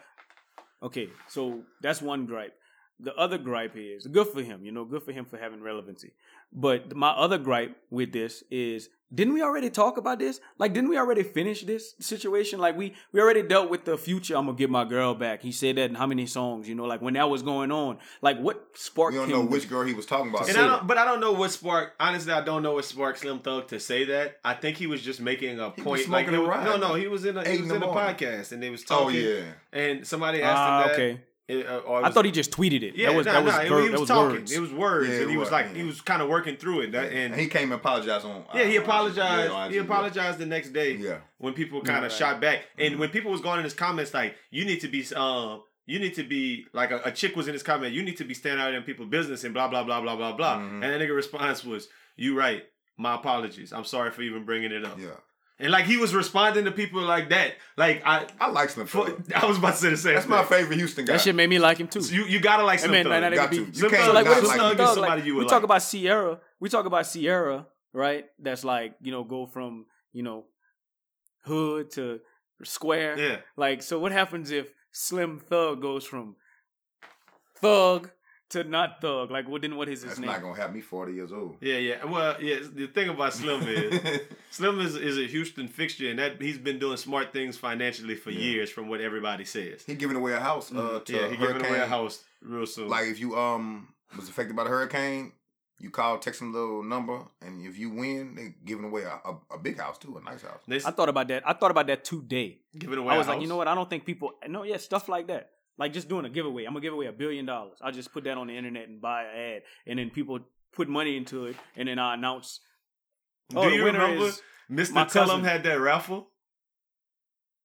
Okay, so that's one gripe. The other gripe is good for him, you know, good for him for having relevancy. But my other gripe with this is didn't we already talk about this? Like, didn't we already finish this situation? Like, we we already dealt with the future. I'm gonna get my girl back. He said that in how many songs? You know, like when that was going on. Like, what sparked We don't him? know which girl he was talking about. And I don't, but I don't know what spark. Honestly, I don't know what sparked Slim Thug to say that. I think he was just making a He point. smoking it a was- ride. no, no, he was in a he was in in the a podcast and they was talking. Oh, talking. yeah. And somebody asked Ah, him that. okay. It, uh, or it I thought he just tweeted it. Yeah, that was nah, that was, nah, ver- he that was was talking. words. It was words, Yeah, and he was was, like, yeah. he was kind of working through it. That, and and he came and apologized on. yeah, he uh, apologized. yeah, he IG, apologized the next day. Yeah. when people kind of Right. shot back, and Mm-hmm. when people was going in his comments like, "You need to be, um, you need to be like a, a chick was in his comment. You need to be standing out in people's business and blah blah blah blah blah blah." Mhm. And the nigga response was, "You right. My apologies. I'm sorry for even bringing it up." Yeah. And like he was responding to people like that. Like I, I like Slim Thug. I was about to say the same. That's my favorite Houston guy. that shit made me like him too. You you gotta like I Slim mean, Thug. like, that Got to. be- You Slim can't Thug So like, not what is is like Thug him. Thug, somebody like, you would we like. talk about Ciara. We talk about Ciara, right? That's like you know go from you know hood to square. Yeah. Like so, what happens if Slim Thug goes from thug to not thug? Like, what then? What is his That's name? not gonna have me forty years old. Yeah, yeah. Well, yeah. The thing about Slim is [laughs] Slim is, is a Houston fixture, and that he's been doing smart things financially for Yeah. years, from what everybody says. he giving away a house uh, to yeah, he giving away a house real soon. Like if you um was affected by the hurricane, you call, text them a little number, and if you win, they're giving away a, a, a big house too, a nice house. I thought about that. I thought about that today. giving away. I was a like, house. you know what? I don't think people. No, yeah, stuff like that. Like just doing a giveaway. I'm gonna give away a billion dollars. I'll just put that on the internet and buy an ad, and then people put money into it, and then I announce. Oh, Do you remember Mr. Tellum had that raffle?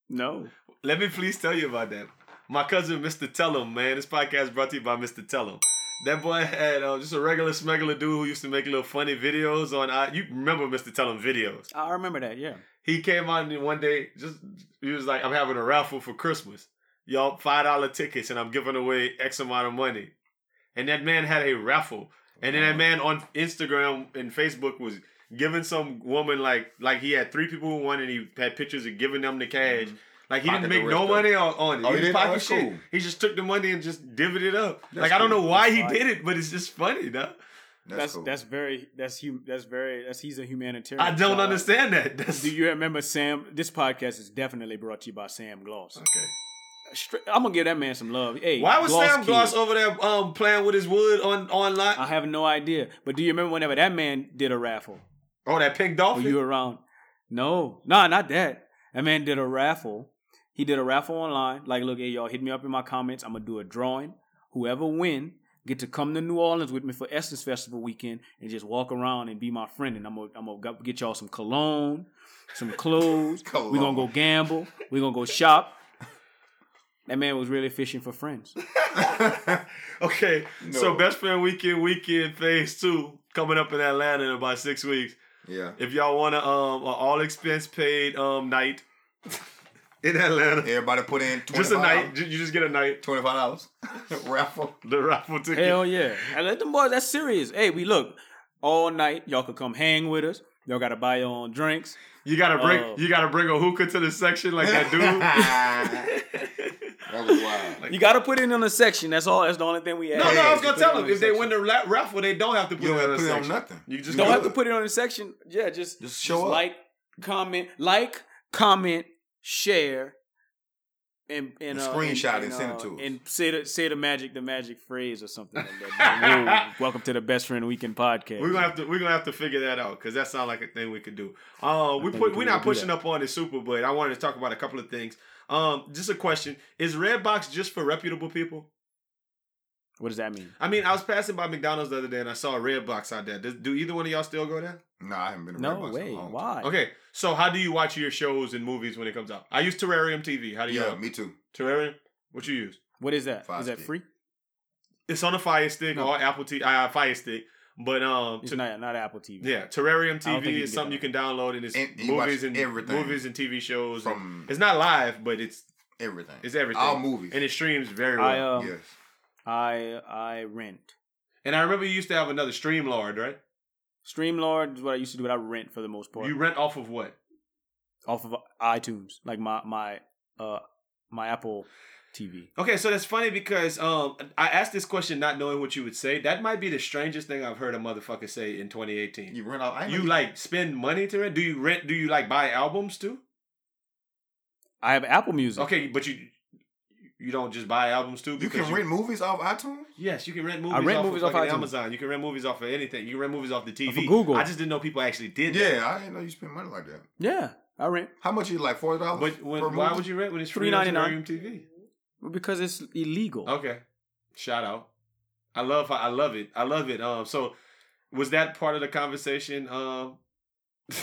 no. Let me please tell you about that. My cousin, Mr. Tellum, man. This podcast brought to you by Mr. Tellum. That boy had uh, just a regular smuggler dude who used to make little funny videos on. Uh, you remember Mr. Tellum videos? I remember that. Yeah. he came on one day just he was like i'm having a raffle for christmas y'all five dollar tickets and i'm giving away x amount of money and that man had a raffle and then that man on instagram and facebook was giving some woman like like he had three people who won and he had pictures of giving them the cash mm-hmm. like he Pocket didn't make no rest money on, on it. Oh, he he didn't didn't? Oh, pocket shit. cool. He just took the money and just divvied it up. That's like I don't cool. know why That's he fine. did it, but it's just funny, though. That's, That's cool. that's very that's hum, that's very that's he's a humanitarian. I don't Shout uh, understand that. That's Do you remember Sam? This podcast is definitely brought to you by Sam Gloss. okay. I'm gonna give that man some love. Hey, Why was Gloss Sam Kid. Gloss over there um playing with his wood on online? I have no idea. But do you remember whenever that man did a raffle? Oh, that pink Were you around? No, nah, not that. That man did a raffle. He did a raffle online. Like, look, hey, y'all, hit me up in my comments. I'm gonna do a drawing. Whoever win get to come to New Orleans with me for Essence Festival weekend and just walk around and be my friend. And I'm gonna, I'm gonna get y'all some cologne, some clothes. [laughs] Cologne. We're gonna go gamble. We're gonna go shop. That man was really fishing for friends. [laughs] okay, No. so best friend weekend, weekend phase two coming up in Atlanta in about six weeks. yeah. If y'all want to um a all expense paid um night [laughs] in Atlanta, Everybody put in $25. just a night, you just get a night. Twenty five dollars [laughs] raffle. The raffle ticket. Hell yeah. And let them boys, that's serious. Hey, we look all night. Y'all could come hang with us. Y'all gotta buy your own drinks. You gotta bring Oh. you gotta bring a hookah to the section like that dude. That was wild. You gotta put it in a section. That's all. That's the only thing we ask. no, no, I was gonna tell them if they win the la- raffle, they don't have to put You don't it have on a put it on nothing. You just Don't do have to put it on the section. Yeah, just Just show up. like, comment, like, comment, share, and and, And uh, screenshot and, and send it uh, to us. And say the say the magic the magic phrase or something like that. [laughs] Welcome to the Best Friend Weekend podcast. We're gonna have to we're gonna have to figure that out because that sounds like a thing we could do. Uh, we put we we're not pushing that. up on the super, but I wanted to talk about a couple of things. Um, just a question: Is Redbox just for reputable people? What does that mean? I mean, I was passing by McDonald's the other day and I saw a Redbox out there. Does, do either one of y'all still go there? No, I haven't been. to No Redbox in a way. long time. Why? Okay, so how do you watch your shows and movies when it comes out? I use Terrarium TV. How do you? Yeah, know? me too. Terrarium. What you use? What is that? Is Fire that stick. free? It's on a Fire Stick No. or Apple T uh, Fire Stick, but um, It's to- not not Apple TV. yeah, Terrarium I don't think TV is something you can download and it's And movies and everything movies and TV shows. and- it's not live, but it's everything. it's everything. All movies. and it streams very I well. um yes. I I rent. and I remember you used to have another Streamlord, right? Streamlord is what I used to do, but I rent for the most part. You rent off of what? off of iTunes, like my my uh my Apple TV. Okay, so that's funny because um I asked this question not knowing what you would say. That might be the strangest thing I've heard a motherfucker say in 2018. You rent out. I You know like spend money to rent? Do you rent? Do you like buy albums too? I have Apple Music. Okay, but you you don't just buy albums too. You because can rent movies off iTunes. Yes, you can rent movies. I rent off movies of off iTunes. Amazon. You can rent movies off of anything. You can rent movies off the TV. of Google. I just didn't know people actually did that. Yeah, I didn't know you spend money like that. Yeah, I rent. How much you like? Forty dollars. But when, why movie? would you rent when it's free on $3.99. TV? Because it's illegal. Okay. Shout out. I love I love it. I love it. Um so was that part of the conversation? Um [laughs]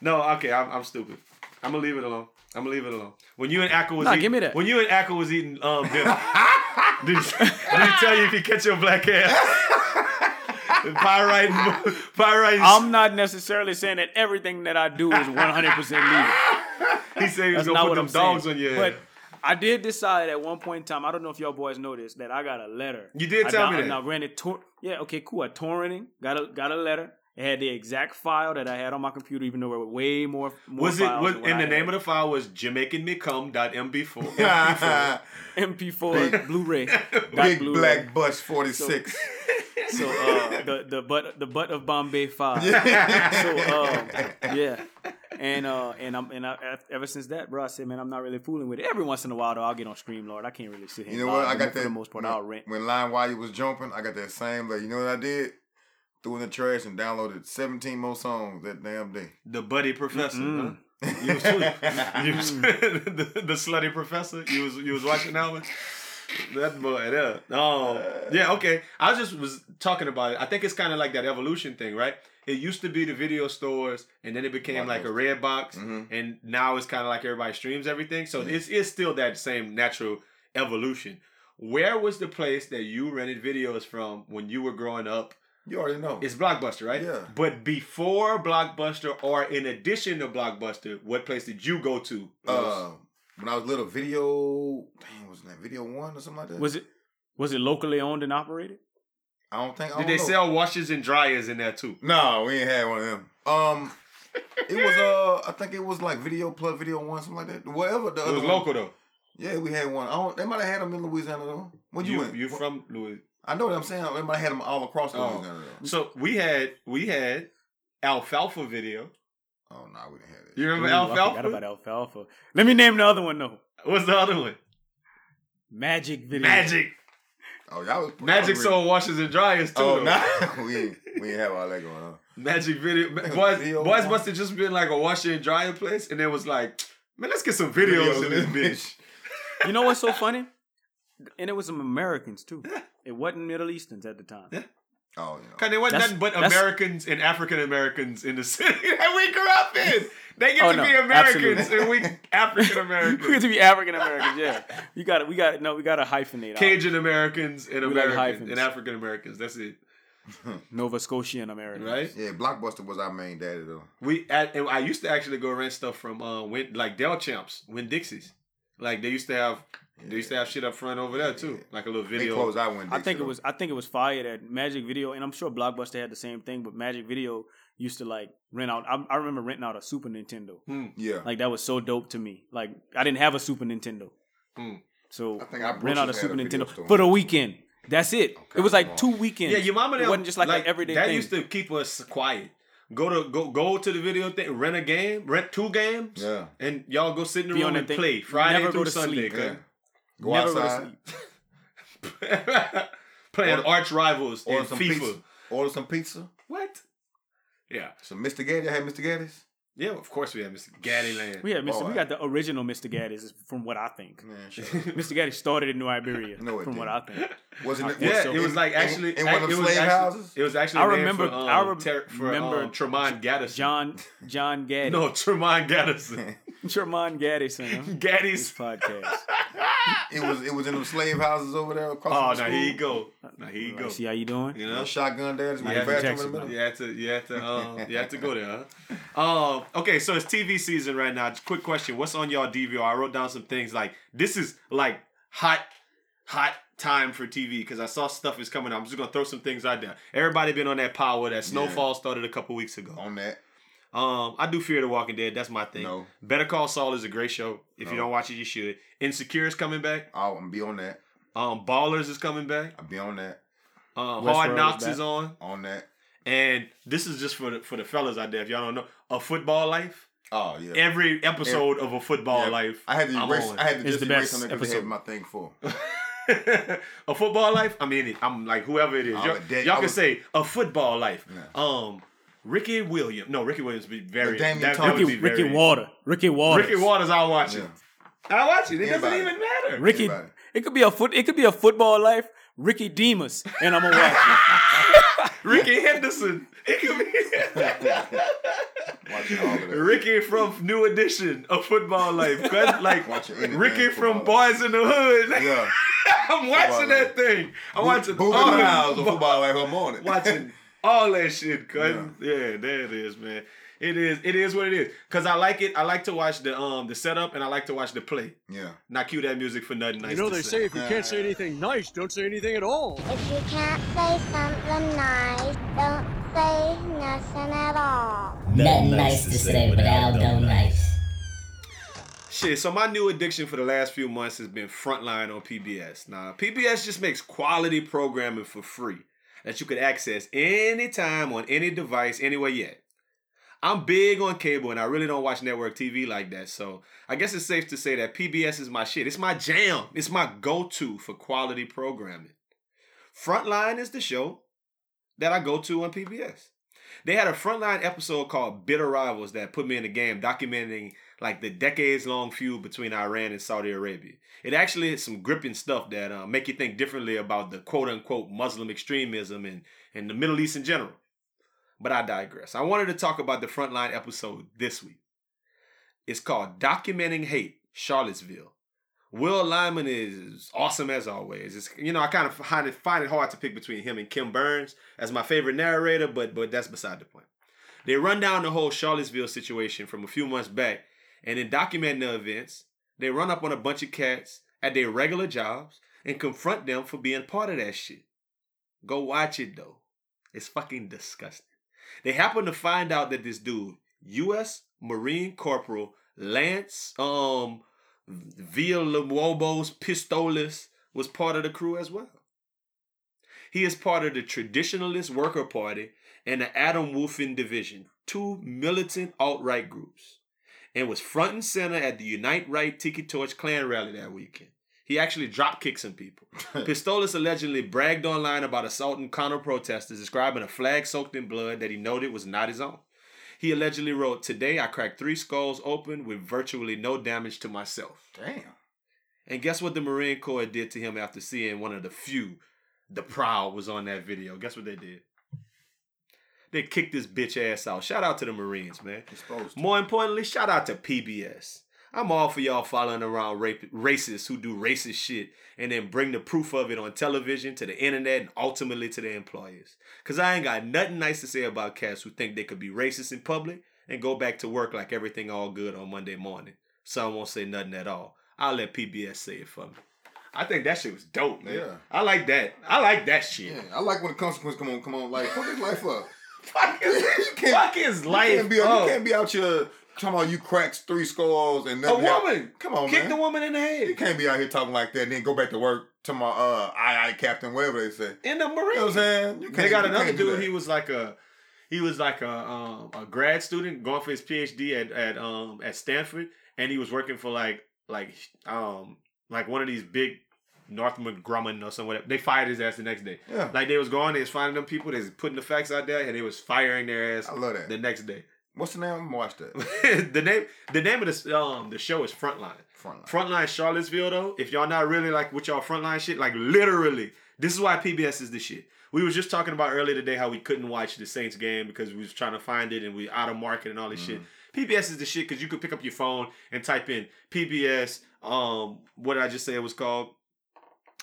No, okay, I'm I'm stupid. I'm gonna leave it alone. I'm gonna leave it alone. When you and Ackle was Nah, eating, give me that. When you and Ackle was eating um dinner, [laughs] did, did he tell you if he catch your black ass? [laughs] Pyrite, pyrite. I'm not necessarily saying that everything that I do is 100 percent legal. he said he was That's gonna not put what them I'm saying. dogs on your But. I did decide at one point in time. I don't know if y'all boys know this that I got a letter. You did I tell me that. Now, granted, tor- yeah, okay, cool. I torrenting got a got a letter. It had the exact file that I had on my computer, even though there were way more. more Was it files was, than what in I the name had. of the file was JamaicanMeCome.mb4. [laughs] MP4 Blu-ray? Big Blu-ray. [laughs] Black Bush 46. So uh, the the butt the butt of Bombay Five. so um, yeah, and uh, and I'm and I, ever since that, bro, I said, man, I'm not really fooling with it. Every once in a while, though, I'll get on Streamlord. I can't really sit here. You know what? I but got for that. the most part. when, I'll rent. when LimeWire was jumping, I got that same. Like, you know what I did? Threw in the trash and downloaded 17 more songs that damn day. the buddy professor. Mm. Huh? You was, [laughs] you was [laughs] the, the slutty professor. You was you was watching that one. That boy, yeah. Oh, yeah. Okay. I just was talking about it. I think it's kind of like that evolution thing, right? It used to be the video stores, and then it became like a red box, Mhm. and now it's kind of like everybody streams everything. So it's it's still that same natural evolution. Where was the place that you rented videos from when you were growing up? You already know. It's Blockbuster, right? Yeah. But before Blockbuster, or in addition to Blockbuster, what place did you go to? uh, when I was little, video. Dang, was that Video One or something like that? Was it was it locally owned and operated? I don't think. I did don't they know. sell washers and dryers in there too? No, we ain't had one of them. Um, it was uh, I think it was like Video Plus Video One, something like that. Whatever the It other was one. local though. Yeah, we had one. I don't, they might have had them in Louisiana though. When you, You went? you from Louis? I know what I'm saying. Everybody had them all across Oh. Louisiana though. So we had we had Alfalfa video. Oh no, we didn't have that. You remember Ooh, I forgot Alfalfa? about alfalfa. Let me name the other one though. What's the other one? Magic video. Magic. Oh, y'all was Magic y'all sold washers and dryers too. Oh though. no, [laughs] [laughs] we ain't, we ain't have all that going on. Magic video. [laughs] Boys, Video boys must have just been like a washer and dryer place, and it was like, man, let's get some videos, in this bitch. You know what's so funny? And it was some Americans too. It wasn't Middle Easterns at the time. Yeah. Oh, you know. Cause there wasn't That's- nothing but that's- Americans and African Americans in the city [laughs] that we grew up in. [laughs] They get Oh, to no, be Americans absolutely. and we [laughs] African Americans. we get Americans. to be African Americans, yeah. You got it. We got no. We got to hyphenate. out. Cajun Americans and We like Americans hyphens. and African Americans. That's it, Nova Scotian Americans. right? Yeah, Blockbuster was our main daddy though. We at, and I used to actually go rent stuff from uh Win, like Delchamps, Win Dixies. Like they used to have they used to have shit up front over there too, like a little They video. closed out when I think it was. I think it was fired at Magic Video, and I'm sure Blockbuster had the same thing. But Magic Video used to like rent out. I, I remember renting out a Super Nintendo. Hmm. Yeah, Like that was so dope to me. Like I didn't have a Super Nintendo, Hmm. so I think I rent out a Super a Nintendo store. for the weekend. That's it. Okay, it was like two weekends. Yeah, your mama. It wasn't just like, an everyday that thing. used to keep us quiet. Go to go go to the video thing, rent a game, rent two games, yeah. and y'all go sit in the Be room and thing. play Friday Never through go to Sunday. sleep. yeah. Go Never go to outside, sleep. [laughs] Playing Order- arch rivals order in some FIFA. pizza, order some pizza, What? Yeah, some Mr. Gaddy. I had Mr. Gatti's. Yeah. Of course we have Mr. Gaddyland. We have Mr. Boy. We got the original Mr. Gatti's, from what I think. Man, shut up. Mr. Gatti's started in New Iberia, No, from what didn't. I think. [laughs] Wasn't it? Yeah, so it was like actually in, one of it was slave actually, houses. It was actually I remember- For, um, I re- ter- for, remember um, Tremont Gaddison. John [laughs] John Gaddis. No, Tremont Gaddison. [laughs] Tremont Gaddis, Gaddy's. podcast. It was it was in the slave houses over there across Oh, from now here you go. Now here you Like, go. see how you doing? You You know. know, shotgun daddies with Yeah, the bathroom in Jackson, the middle. You had to, you had to, um, you had to go there. Huh? Um, okay, so it's TV season right now. Just quick question: What's on y'all DVR? I wrote down some things like this is like hot, hot time for TV because I saw stuff is coming. out. I'm just gonna throw some things out there. Everybody been on that power. That Snowfall started a couple weeks ago. On that, Um, I do Fear the Walking Dead. That's my thing. No. Better Call Saul is a great show. If you don't watch it, you should. Insecure is coming back. I'll I'm be on that. Um, Ballers is coming back. I'll be on that. Uh, Hard Knocks back. is on. On that. And this is just for the for the fellas out there. If y'all don't know, a football life. Oh yeah. Every episode of a football Yeah. life. I had to I'm erase. on. I had to It's just the erase best something because they had my thing for. [laughs] [laughs] a football life. I mean, I'm like whoever it is. Y'all, dead- y'all I can was- say a football life. Yeah. Um, Ricky Williams. No, Ricky Williams would be very. Damian that, that would Ricky, be very. Ricky Water. Ricky Watters. Ricky Watters. I'll watch it. Yeah. I'll watch it. It doesn't even matter. Ricky. Anybody. It could be a foot. It could be a football life. Ricky Demas, and I'm gonna watch [laughs] Rickey Henderson. It could be. Watching all of that. Ricky from New Edition of Football Life. [laughs] Like Ricky from. Boys in the Hood. [laughs] Yeah. I'm watching that thing. I'm watching all Miles of on [laughs] football like her morning. watching all that shit, cuz. Yeah. there it is, man. It is it is what it is. Cause I like it. I like to watch the um the setup and I like to watch the play. Yeah. Not cue that music for nothing nice. You know they say if you can't say anything nice, don't say anything at all. If you can't say something nice, don't say nothing at all. Nothing nice to say, but I'll go nice. Shit, so my new addiction for the last few months has been Frontline on PBS. Now, PBS just makes quality programming for free that you could access anytime on any device, anywhere yet. I'm big on cable and I really don't watch network TV like that, so I guess it's safe to say that PBS is my shit. It's my jam. It's my go-to for quality programming. Frontline is the show that I go to on PBS. They had a Frontline episode called Bitter Rivals that put me in the game, documenting like the decades long feud between Iran and Saudi Arabia. It actually is some gripping stuff that uh, make you think differently about the quote unquote Muslim extremism and, and the Middle East in general. But I digress. I wanted to talk about the Frontline episode this week. It's called Documenting Hate, Charlottesville. Will Lyman is awesome as always. It's, you know, I kind of find it, find it hard to pick between him and Ken Burns as my favorite narrator, but but that's beside the point. They run down the whole Charlottesville situation from a few months back, and in documenting the events, they run up on a bunch of cats at their regular jobs and confront them for being part of that shit. Go watch it though. It's fucking disgusting. They happen to find out that this dude, U.S. Marine Corporal Lance um Villalobos Pistolis, was part of the crew as well. He is part of the Traditionalist Worker Party and the Atomwaffen Division, two militant alt-right groups, and was front and center at the Unite Right Tiki Torch Klan rally that weekend. He actually drop kicked some people. [laughs] Pistolis allegedly bragged online about assaulting counter protesters, describing a flag soaked in blood that he noted was not his own. He allegedly wrote, Today I cracked three skulls open with virtually no damage to myself. Damn. And guess what the Marine Corps did to him after seeing one of the few the proud was on that video? Guess what they did? They kicked this bitch ass out. Shout out to the Marines, man. To- More importantly, shout out to PBS. I'm all for y'all following around rape- racists who do racist shit and then bring the proof of it on television, to the internet, and ultimately to their employers. Because I ain't got nothing nice to say about cats who think they could be racist in public and go back to work like everything all good on Monday morning. Some won't say nothing at all. I'll let PBS say it for me. I think that shit was dope, man. Yeah. I like that. I like that shit. Yeah, I like when the consequences come on, come on, like fuck his life up. [laughs] Fuck his, [laughs] You can't- fuck his You life can't be, up. you can't be out here talking about you cracks three skulls and A nothing. woman. Come on, man. Kick man. the woman in the head. You can't be out here talking like that and then go back to work to my uh I I captain, whatever they say. in the Marine. You know what I'm saying? You They got another dude. He was like a, he was like a um, a grad student going for his PhD at at um at Stanford, and he was working for like like um like one of these big Northrop Grumman or something. They fired his ass the next day. Yeah. Like they was going, they was finding them people, they was putting the facts out there, and they was firing their ass I love that. the next day. What's the name? I'm gonna watch that. [laughs] the name the name of this um the show is Frontline. Frontline. Frontline Charlottesville though, if y'all not really like with y'all frontline shit, like literally, this is why PBS is the shit. We was just talking about earlier today how we couldn't watch the Saints game because we was trying to find it and we out of market and all this shit. PBS is the shit because you could pick up your phone and type in PBS. Um, what did I just say it was called?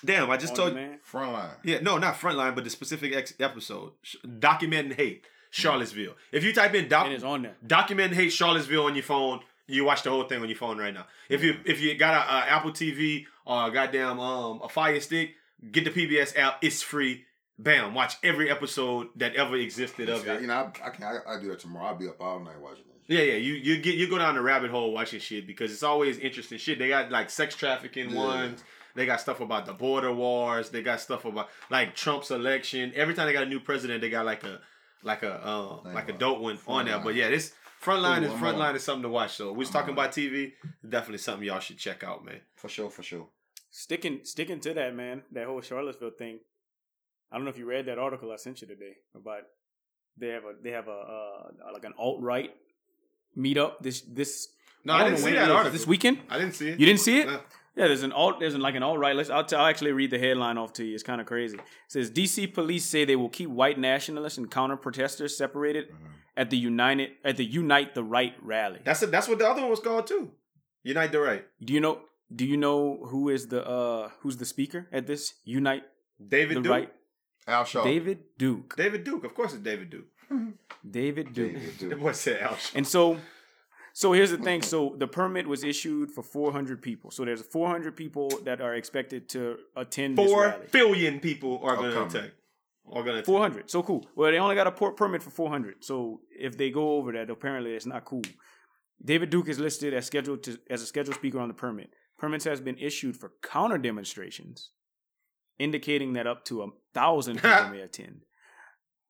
Damn, I just On told you. Frontline. Yeah, no, not Frontline, but the specific ex- episode, Sh- documenting hate, Charlottesville. If you type in doc- It is on there. document hate Charlottesville on your phone. You watch the whole thing on your phone right now. If you if you got a, a Apple TV or a goddamn um a Fire Stick, get the PBS app. It's free. Bam! Watch every episode that ever existed of it. you know, I, I can I, I do that tomorrow. I'll be up all night watching this. Yeah, yeah. You you get you go down the rabbit hole watching shit because it's always interesting shit. They got like sex trafficking Yeah. ones. They got stuff about the border wars. They got stuff about like Trump's election. Every time they got a new president, they got like a like a um, Thank like a dope one on there. But yeah, this frontline Cool, is I'm frontline is something to watch. So we was I'm talking on. about TV. Definitely something y'all should check out, man. For sure, for sure. Sticking sticking to that, man. That whole Charlottesville thing. I don't know if you read that article I sent you today about they have a they have a uh, like an alt right meetup this this. No, I don't didn't see that article. this weekend. I didn't see it. You didn't see it? No. Yeah, there's an alt. There's an, like an alt right. Let's. I'll, t- I'll actually read the headline off to you. It's kind of crazy. It says DC police say they will keep white nationalists and counter protesters separated at the United at the Unite the Right rally. That's it. That's what the other one was called too. Unite the right. Do you know? Do you know who is the uh who's the speaker at this Unite David the Duke. Right? Al Shaw. David Duke. David Duke. Of course, it's David Duke. [laughs] David Duke. David The boy said Al. Shaw. And so, so here's the thing. So the permit was issued for 400 people. So there's 400 people that are expected to attend this Four rally. billion people are going to come attack. Are going to 400. So cool. Well, they only got a port permit for 400. So if they go over that, apparently it's not cool. David Duke is listed as scheduled to as a scheduled speaker on the permit. Permits has been issued for counter demonstrations, indicating that up to a thousand people [laughs] may attend.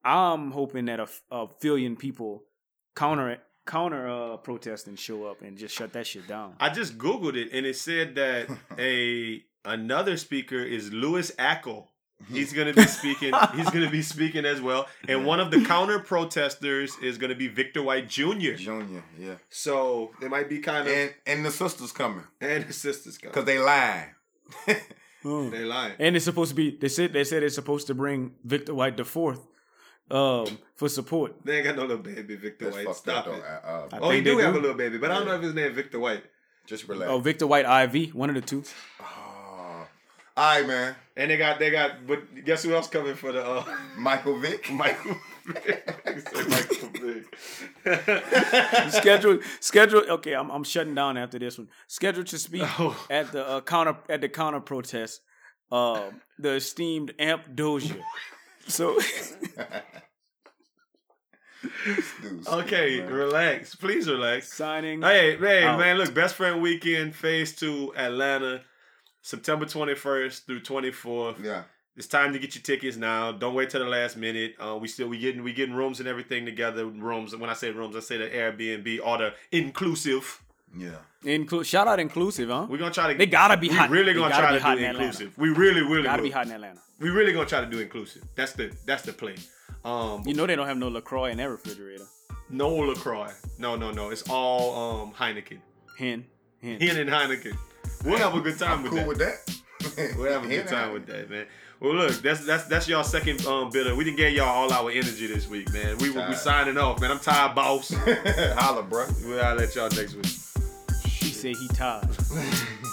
I'm hoping that a, a billion people counter counter uh, protest and show up and just shut that shit down. I just googled it and it said that [laughs] a another speaker is Lewis Ackle. He's going to be speaking. [laughs] he's going to be speaking as well, and one of the counter protesters is going to be Victor White Jr. Junior, yeah. So they might be kind of And and the sisters coming and the sisters coming because they lying. Mm. They lying. And it's supposed to be. They said they said it's supposed to bring Victor White the fourth, um, for support. They ain't got no little baby Victor That's White. Stop it. though. Uh, uh, I Oh, he think they do have a little baby, but I don't know if his name is Victor White. just relax. Oh, Victor White IV, one of the two. Oh. All right, man. And they got they got. But guess who else coming for the uh, Michael Vick. Michael? He said Michael Vick. [laughs] scheduled [laughs] scheduled okay I'm, I'm shutting down after this one scheduled to speak [laughs] Oh. at the uh, counter at the counter protest um the esteemed amp dozier so [laughs] Dude, Okay, man. relax. Please relax. signing Hey, hey, Out. man, look, Best Friend Weekend, Phase 2, Atlanta, September 21st through 24th. Yeah. It's time to get your tickets now. Don't wait till the last minute. Uh, we still we getting we getting rooms and everything together. Rooms. When I say rooms, I say the Airbnb or the inclusive. Yeah. include shout out inclusive huh We're gonna try to. They gotta be we hot. really gonna gotta try be to do in Atlanta. inclusive. We really, really, gotta will. be hot in Atlanta We really gonna try to do inclusive. That's the that's the play. Um, you know they don't have no Lacroix in their refrigerator no Lacroix. No, no, no. It's all um Heineken. hen hen Hen and Heineken. We'll have a good time I'm with cool that. with that. [laughs] We'll have a good time with that, man. Well, look, that's that's that's y'all second um bit of. We didn't get y'all all our energy this week, man. We we Tired. signing off, man. I'm tired, boss. [laughs] Holla, bro. We'll let y'all next week. Say he tired [laughs]